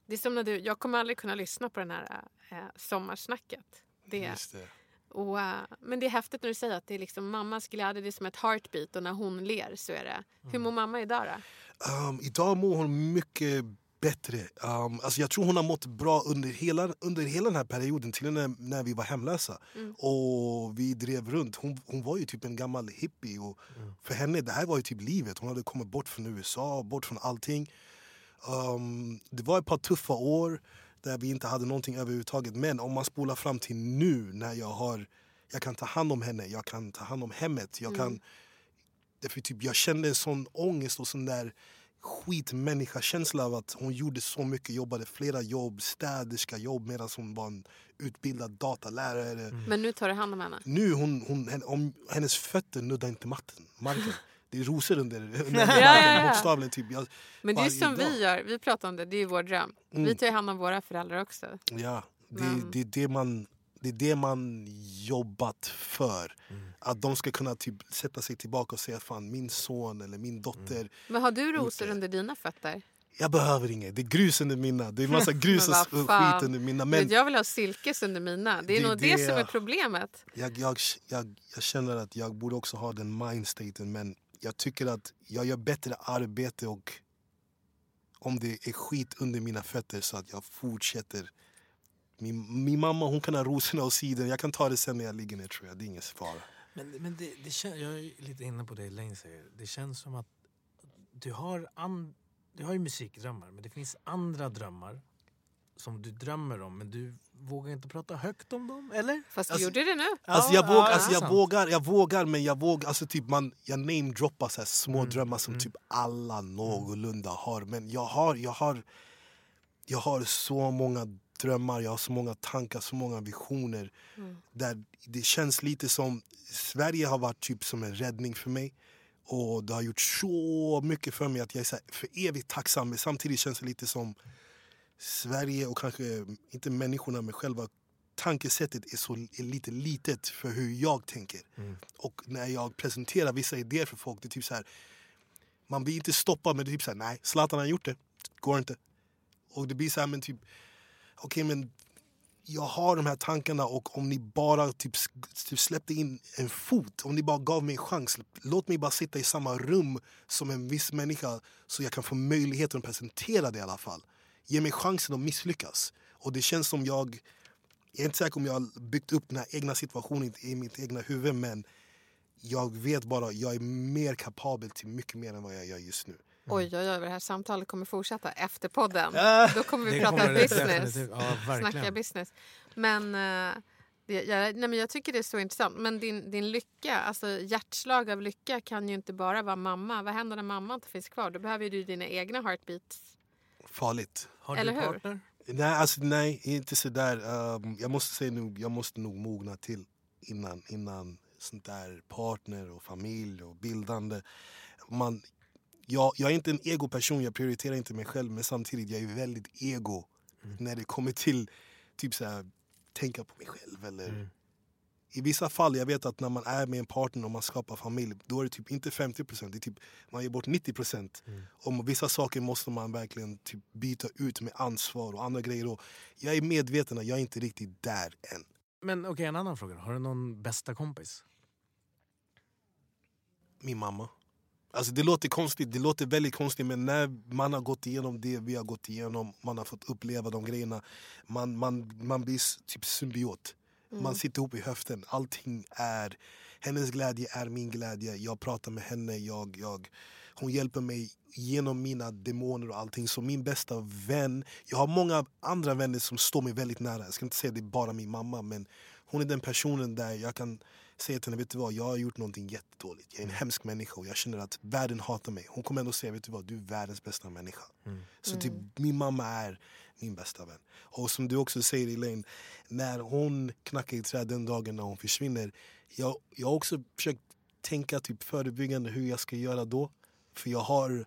det är som när du, jag kommer aldrig kunna lyssna på den här äh, sommarsnacket. Det, det. och, äh, men det är häftigt när du säger att det är liksom mammas glädje, det är som ett heartbeat och när hon ler så är det. Hur mår mamma idag då? Um, idag mår hon mycket bättre. Um, alltså jag tror hon har mått bra under hela, under hela den här perioden, till och med när vi var hemlösa. Och vi drev runt. Hon, hon var ju typ en gammal hippie. Och För henne det här var ju typ livet. Hon hade kommit bort från USA, bort från allting. Um, det var ett par tuffa år där vi inte hade någonting överhuvudtaget. Men om man spolar fram till nu när jag har jag kan ta hand om henne, jag kan ta hand om hemmet. Jag kan Därför typ, jag kände en sån ångest och sån där skitmänniskakänsla av att hon gjorde så mycket, jobbade flera jobb, städerska jobb medan hon var en utbildad datalärare. Men nu tar du hand om henne. Nu hon, hon, om, hennes fötter nuddar inte matten, marken. Det är rosor under, under Ja, ja, ja. bokstavligen. Typ. Jag, Men det är som dag. vi gör, vi pratar om det, det är vår dröm. Vi tar hand om våra föräldrar också. Ja, det, Men- det är det man det är det man jobbat för. Mm. Att de ska kunna typ sätta sig tillbaka och säga fan min son eller min dotter. Mm. Men har du rosor under dina fötter? Jag behöver inget, det är grus under mina. Det är massa grus Men och skit under mina. Men... Men Jag vill ha silkes under mina. Det är Det nog det, det som är problemet. jag, jag, jag, jag känner att jag borde också ha den mindstaten men jag tycker att jag gör bättre arbete och om det är skit under mina fötter så att jag fortsätter. Min, min mamma hon kan ha rosorna och sidan, jag kan ta det sen när jag ligger ner tror jag, det är ingen fara. Men, men det, det kän, jag är lite inne på det Elaine säger. Det känns som att du har, an, du har ju musikdrömmar men det finns andra drömmar som du drömmer om men du vågar inte prata högt om dem, eller? Fast du Alltså- gjorde det nu. Alltså Ja, jag, vågar, ja, alltså jag vågar, jag vågar men jag vågar, alltså typ man, jag namedroppar så här små Mm, drömmar som mm. typ alla någorlunda har. Men jag har, jag har, jag har så många drömmar, jag har så många tankar, så många visioner. Mm. Där det känns lite som, Sverige har varit typ som en räddning för mig. Och det har gjort så mycket för mig att jag är så här för evigt tacksam. Men samtidigt känns det lite som Sverige och kanske inte människorna men själva tankesättet är så är lite litet för hur jag tänker. Mm. Och när jag presenterar vissa idéer för folk, det är typ så här. Man blir inte stoppad men det är typ så här, nej Zlatan har gjort det, går inte. Och det blir så här men typ, okej men jag har de här tankarna och om ni bara typ, typ släppte in en fot, om ni bara gav mig en chans, låt mig bara sitta i samma rum som en viss människa så jag kan få möjligheten att presentera det i alla fall. Ge mig chansen att misslyckas. Och det känns som jag, jag är inte säker om jag har byggt upp den här egna situationen i mitt egna huvud men jag vet bara, jag är mer kapabel till mycket mer än vad jag gör just nu. Oj, oj, oj, det här samtalet kommer fortsätta efter podden. Ah. Då kommer vi Det prata kommer business. Ja. Snacka business. Men, eh, det, jag, nej, men jag tycker det är så intressant. Men din, din lycka, alltså hjärtslag av lycka kan ju inte bara vara mamma. Vad händer när mamma inte finns kvar? Då behöver ju du dina egna heartbeats. Farligt. Har Eller du hur? partner? Nej, alltså, nej inte sådär. Um, jag måste säga nog, jag måste nog mogna till innan, innan sånt där partner och familj och bildande. Man, jag, jag är inte en egoperson, jag prioriterar inte mig själv men samtidigt jag är väldigt ego när det kommer till typ så här, tänka på mig själv eller Mm. i vissa fall, jag vet att när man är med en partner och man skapar familj, då är det typ inte 50%, det är typ, man ger bort 90%. Mm. Och vissa saker måste man verkligen typ byta ut med ansvar och andra grejer. Och jag är medveten att jag är inte riktigt där än. Men okej, en annan fråga. Har du någon bästa kompis? Min mamma. Alltså det låter konstigt, det låter väldigt konstigt men när man har gått igenom det vi har gått igenom, man har fått uppleva de grejerna, man, man, man blir typ symbiot. Man sitter ihop i höften, allting är, hennes glädje är min glädje, jag pratar med henne, jag, jag, hon hjälper mig genom mina demoner och allting. Så min bästa vän, jag har många andra vänner som står mig väldigt nära, jag ska inte säga att det är bara min mamma men hon är den personen där jag kan säga till henne, vet du vad, jag har gjort någonting jättedåligt. Jag är en hemsk människa och jag känner att världen hatar mig. Hon kommer ändå säga, vet du vad, du är världens bästa människa. Så typ, min mamma är min bästa vän. Och som du också säger Elaine, när hon knackar i träd den dagen när hon försvinner. Jag, jag har också försökt tänka typ förebyggande hur jag ska göra då. För jag har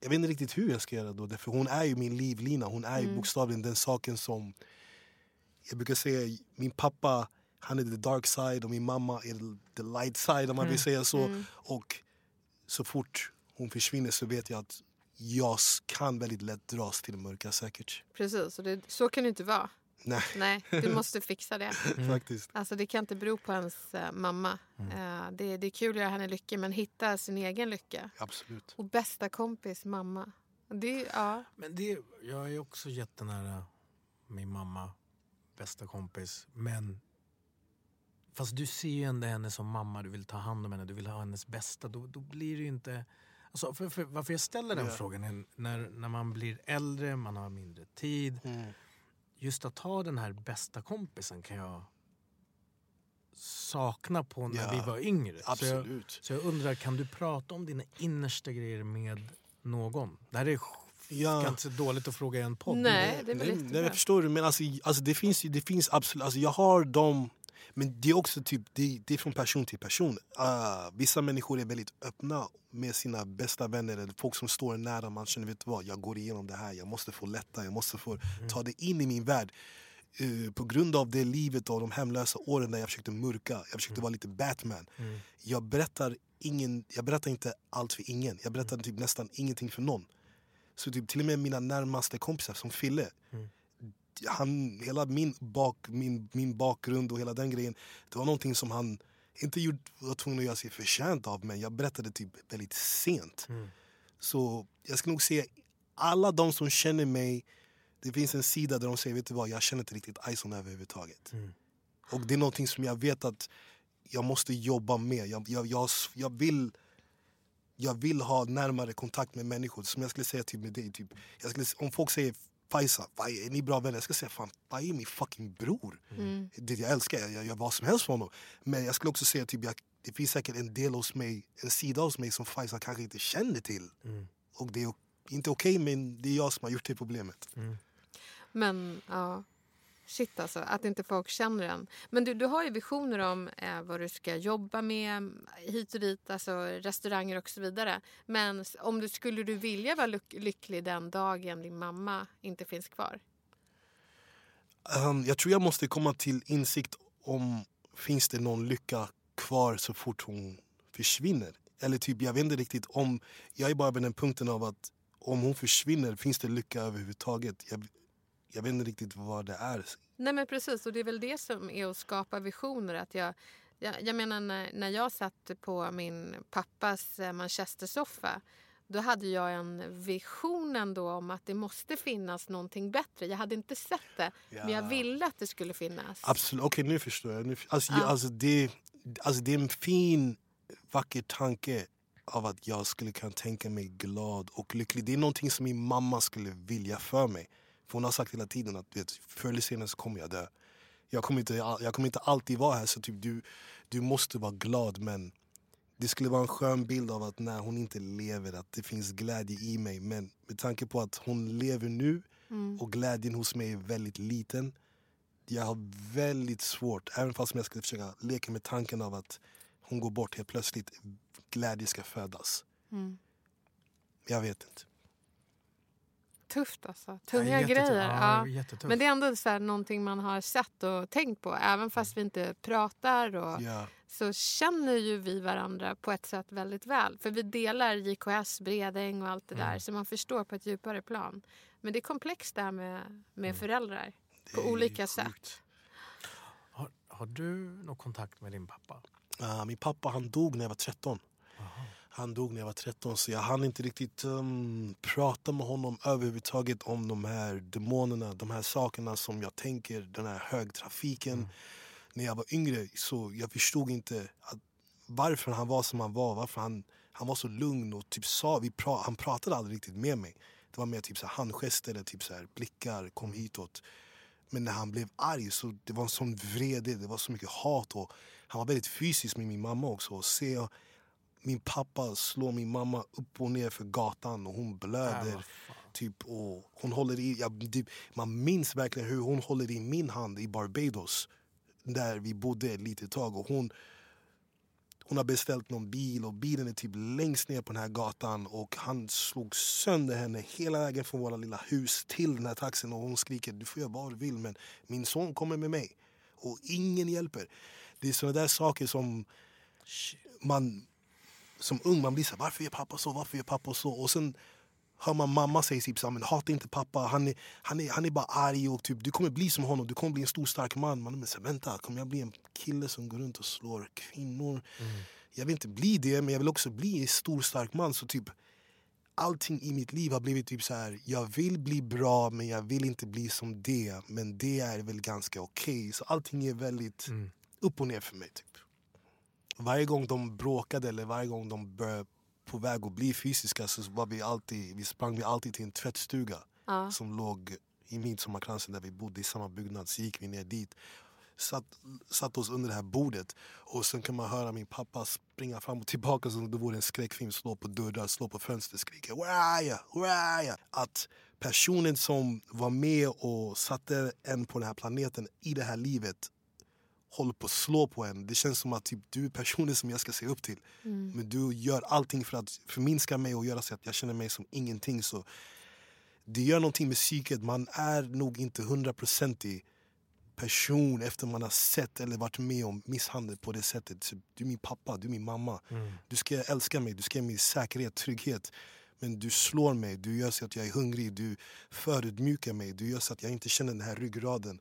jag vet inte riktigt hur jag ska göra då. För hon är ju min livlina. Hon är ju bokstavligen den saken som... Jag brukar säga, min pappa han är the dark side och min mamma är the light side om man vill säga så. Och så fort hon försvinner så vet jag att jag kan väldigt lätt dras till det mörka säkert. Precis, och det, så kan det inte vara. Nej, Nej, du måste fixa det. faktiskt. Alltså det kan inte bero på ens eh, mamma. Eh, det, det är kul att göra henne lycklig men hitta sin egen lycka. Absolut. Och bästa kompis mamma. Det, ja. Men det, jag är också jättenära min mamma, bästa kompis. Men fast du ser ju ändå henne som mamma, du vill ta hand om henne, du vill ha hennes bästa. Då, då blir det ju inte... Alltså för, för, varför jag ställer den Ja. frågan är när, när man blir äldre, man har mindre tid. Mm. Just att ha den här bästa kompisen kan jag sakna på när Ja, vi var yngre. Så jag, Absolut. så jag undrar, kan du prata om dina innersta grejer med någon? Det här är Ja. ganska dåligt att fråga i en podd. Nej, det är väl Nej, jag förstår du, men alltså, alltså, det, finns, det finns absolut, alltså, jag har dem, men det är också typ, det, det är från person till person. Ah, vissa människor är väldigt öppna med sina bästa vänner eller folk som står nära. Man känner, vet du vad, jag går igenom det här, jag måste få lätta, jag måste få ta det in i min värld. eh, på grund av det livet och de hemlösa åren där jag försökte mörka, jag försökte vara lite Batman. Mm. Jag, berättar ingen, jag berättar inte allt för ingen, jag berättar typ nästan ingenting för någon. Så typ till och med mina närmaste kompisar som Fille, Mm. Han, hela min, bak, min, min bakgrund och hela den grejen, det var någonting som han inte gjort, var tvungen att göra sig förtjänt av men jag berättade typ väldigt sent. Mm. Så jag skulle nog säga alla de som känner mig, det finns en sida där de säger vet du vad, jag känner inte riktigt Ison överhuvudtaget. Mm. Och det är någonting som jag vet att jag måste jobba med. Jag, jag, jag, jag, vill, jag vill ha närmare kontakt med människor. Som jag skulle säga typ med dig. Typ, jag skulle, om folk säger Faisa, Fai, är ni bra vänner? Jag skulle säga fan, Fai är min fucking bror. Mm. Det jag älskar, jag, jag gör vad som helst för honom. Men jag skulle också säga typ, jag, det finns säkert en del hos mig, en sida hos mig som Faisa kanske inte känner till. Mm. Och det är inte okej men det är jag som har gjort det problemet. Men ja, shit alltså, att inte folk känner en. Men du, du har ju visioner om eh, vad du ska jobba med hit och dit, alltså restauranger och så vidare. Men om du skulle du vilja vara lyck- lycklig den dagen din mamma inte finns kvar? Um, jag tror jag måste komma till insikt om finns det någon lycka kvar så fort hon försvinner. Eller typ, jag vet inte riktigt om... Jag är bara vid den punkten av att om hon försvinner, finns det lycka överhuvudtaget? Jag, jag vet inte riktigt vad det är. Nej men precis, och det är väl det som är att skapa visioner. Att jag, jag, jag menar när, när jag satt på min pappas eh, manchestersoffa då hade jag en vision ändå om att det måste finnas någonting bättre. Jag hade inte sett det, men jag Ja. ville att det skulle finnas. Absolut, okej nu förstår jag. Nu, alltså, Ja. jag alltså, det, alltså, det är en fin, vacker tanke av att jag skulle kunna tänka mig glad och lycklig. Det är någonting som min mamma skulle vilja för mig. För hon har sagt hela tiden att vet, förr eller senare så kommer jag dö. Jag kommer inte, jag kommer inte alltid vara här så typ, du, du måste vara glad men det skulle vara en skön bild av att när hon inte lever att det finns glädje i mig. Men med tanke på att hon lever nu Mm. och glädjen hos mig är väldigt liten. Jag har väldigt svårt, även fast jag skulle försöka leka med tanken av att hon går bort helt plötsligt, glädje ska födas. Mm. Jag vet inte. Tufft alltså. Ja, Tunga jättetufft. grejer. Ja, Ja. Men det är ändå så här, någonting man har sett och tänkt på. Även fast vi inte pratar och Ja, så känner ju vi varandra på ett sätt väldigt väl. För vi delar JKS, Bredäng och allt det där. Mm. Så man förstår på ett djupare plan. Men det är komplext det här med, med föräldrar. det På olika sjukt. sätt. Har, har du någon kontakt med din pappa? Ah, min pappa han dog när jag var 13. Han dog när jag var 13 så jag hann inte riktigt um, prata med honom överhuvudtaget om de här demonerna, de här sakerna som jag tänker, den här högtrafiken. När jag var yngre så jag förstod inte att varför han var som han var, varför han, han var så lugn och typ sa, vi pra, han pratade aldrig riktigt med mig. Det var mer typ så här handgester eller typ så här blickar, kom hitåt. Men när han blev arg så det var en sån vrede, det var så mycket hat och han var väldigt fysisk med min mamma också. Och se min pappa slå min mamma upp och ner för gatan och hon Äh, blöder. fan. Typ, och hon håller i, jag, typ, man minns verkligen hur hon håller i min hand i Barbados. Där vi bodde ett litet tag. Och hon, hon har beställt någon bil och bilen är typ längst ner på den här gatan. Och han slog sönder henne hela vägen från våra lilla hus till den här taxin. Och hon skriker du får göra vad du vill men min son kommer med mig. Och ingen hjälper. Det är såna där saker som man som ung man blir så här, varför gör pappa så, varför gör pappa så? Och sen hör man mamma säga typ så här, men hata inte pappa, han är, han, är, han är bara arg och typ, du kommer bli som honom, du kommer bli en stor stark man. Man är så här, vänta, kommer jag bli en kille som går runt och slår kvinnor? Jag vill inte bli det, men jag vill också bli en stor stark man. Så typ allting i mitt liv har blivit typ så här, jag vill bli bra men jag vill inte bli som det. Men det är väl ganska okej. Så allting är väldigt Mm. upp och ner för mig. Typ. Varje gång de bråkade eller varje gång de började på väg att bli fysiska så var vi alltid, vi sprang vi alltid till en tvättstuga Ja. som låg i Midsommarkransen där vi bodde i samma byggnad. Så gick vi ner dit, satt, satt oss under det här bordet och sen kan man höra min pappa springa fram och tillbaka som det vore en skräckfilm. Slå på dörrar, slå på fönster, skrika “Where are you? Where are you?” Att personen som var med och satte en på den här planeten i det här livet håller på att slå på en. Det känns som att typ, du är personen som jag ska se upp till. Men du gör allting för att förminska mig och göra så att jag känner mig som ingenting. Så det gör någonting med psyket. Man är nog inte hundraprocentig person efter man har sett eller varit med om misshandel på det sättet. Så du är min pappa, du är min mamma. Mm. Du ska älska mig, du ska ge mig säkerhet, trygghet. Men du slår mig, du gör så att jag är hungrig, du förödmjukar mig, du gör så att jag inte känner den här ryggraden.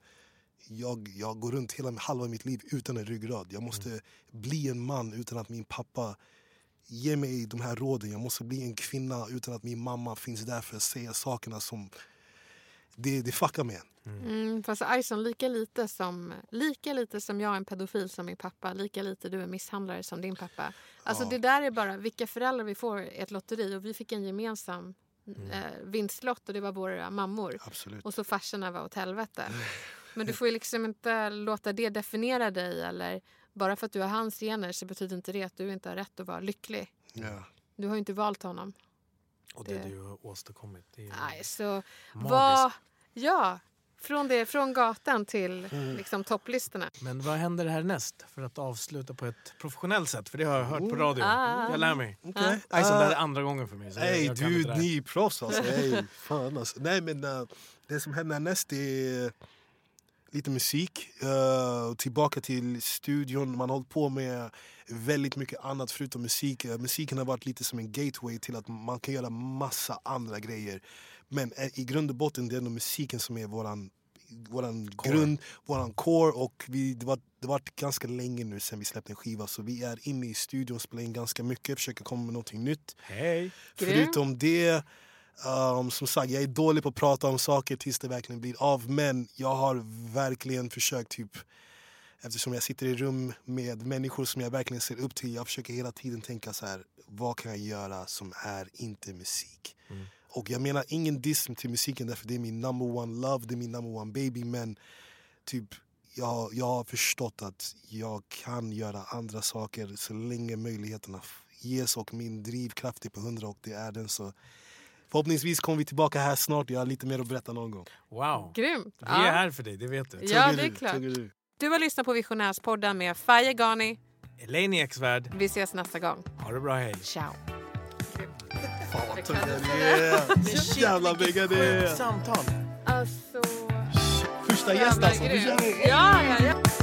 Jag, jag går runt hela halva mitt liv utan en ryggrad. Jag måste bli en man utan att min pappa ger mig de här råden. Jag måste bli en kvinna utan att min mamma finns där för att säga sakerna som... Det, det fuckar med en. Mm, fast Ison, lika lite, som, lika lite som jag är en pedofil som min pappa, lika lite du är misshandlare som din pappa. Alltså Ja. det där är bara vilka föräldrar vi får i ett lotteri och vi fick en gemensam eh, vinstlott och det var våra mammor. Absolut. Och så farsorna var åt helvete. Men du får ju liksom inte låta det definiera dig eller bara för att du har hans gener så betyder inte det att du inte har rätt att vara lycklig. Ja. Du har ju inte valt honom. Och det, Det- du har åstadkommit. Det är ju Nej, så magiskt. vad... Ja, från, det, från gatan till Mm. liksom, topplistorna. Men vad händer här för att avsluta på ett professionellt sätt? För det har jag hört på radio. Ah. Jag lär mig. Okej. Alltså, det här är Ah, andra gången för mig. Så jag, jag du, är proffs alltså. Ey, fan, alltså. Nej men eh, det som händer näst är lite musik. Eh, tillbaka till studion. Man har hållit på med väldigt mycket annat förutom musik. Eh, musiken har varit lite som en gateway till att man kan göra massa andra grejer. Men eh, i grund och botten det är nog musiken som är våran våran grund, våran core och vi, det, var, det var ganska länge nu sen vi släppte en skiva så vi är inne i studion, spelar in ganska mycket, försöker komma med någonting nytt. Hej! Förutom det, um, som sagt, jag är dålig på att prata om saker tills det verkligen blir av. Men jag har verkligen försökt, typ, eftersom jag sitter i rum med människor som jag verkligen ser upp till. Jag försöker hela tiden tänka så här, vad kan jag göra som är inte musik? Och jag menar ingen diss till musiken därför det är min number one love, det är min number one baby. Men typ, jag, jag har förstått att jag kan göra andra saker så länge möjligheterna ges och min drivkraft är på 100 och det är den. Så förhoppningsvis kommer vi tillbaka här snart. Jag har lite mer att berätta någon gång. Wow! Grymt! Vi är här för dig, det vet du. Ja, det är du, klart. du. Du har lyssnat på Visionärspodden med Faye Gani. Elaine Eksvärd, Vi ses nästa gång. ha det bra, hej! Ciao! Fan vad tuggar det är! Så jävla mega det är! samtal! Alltså... Första gäst alltså. Ja, ja, ja.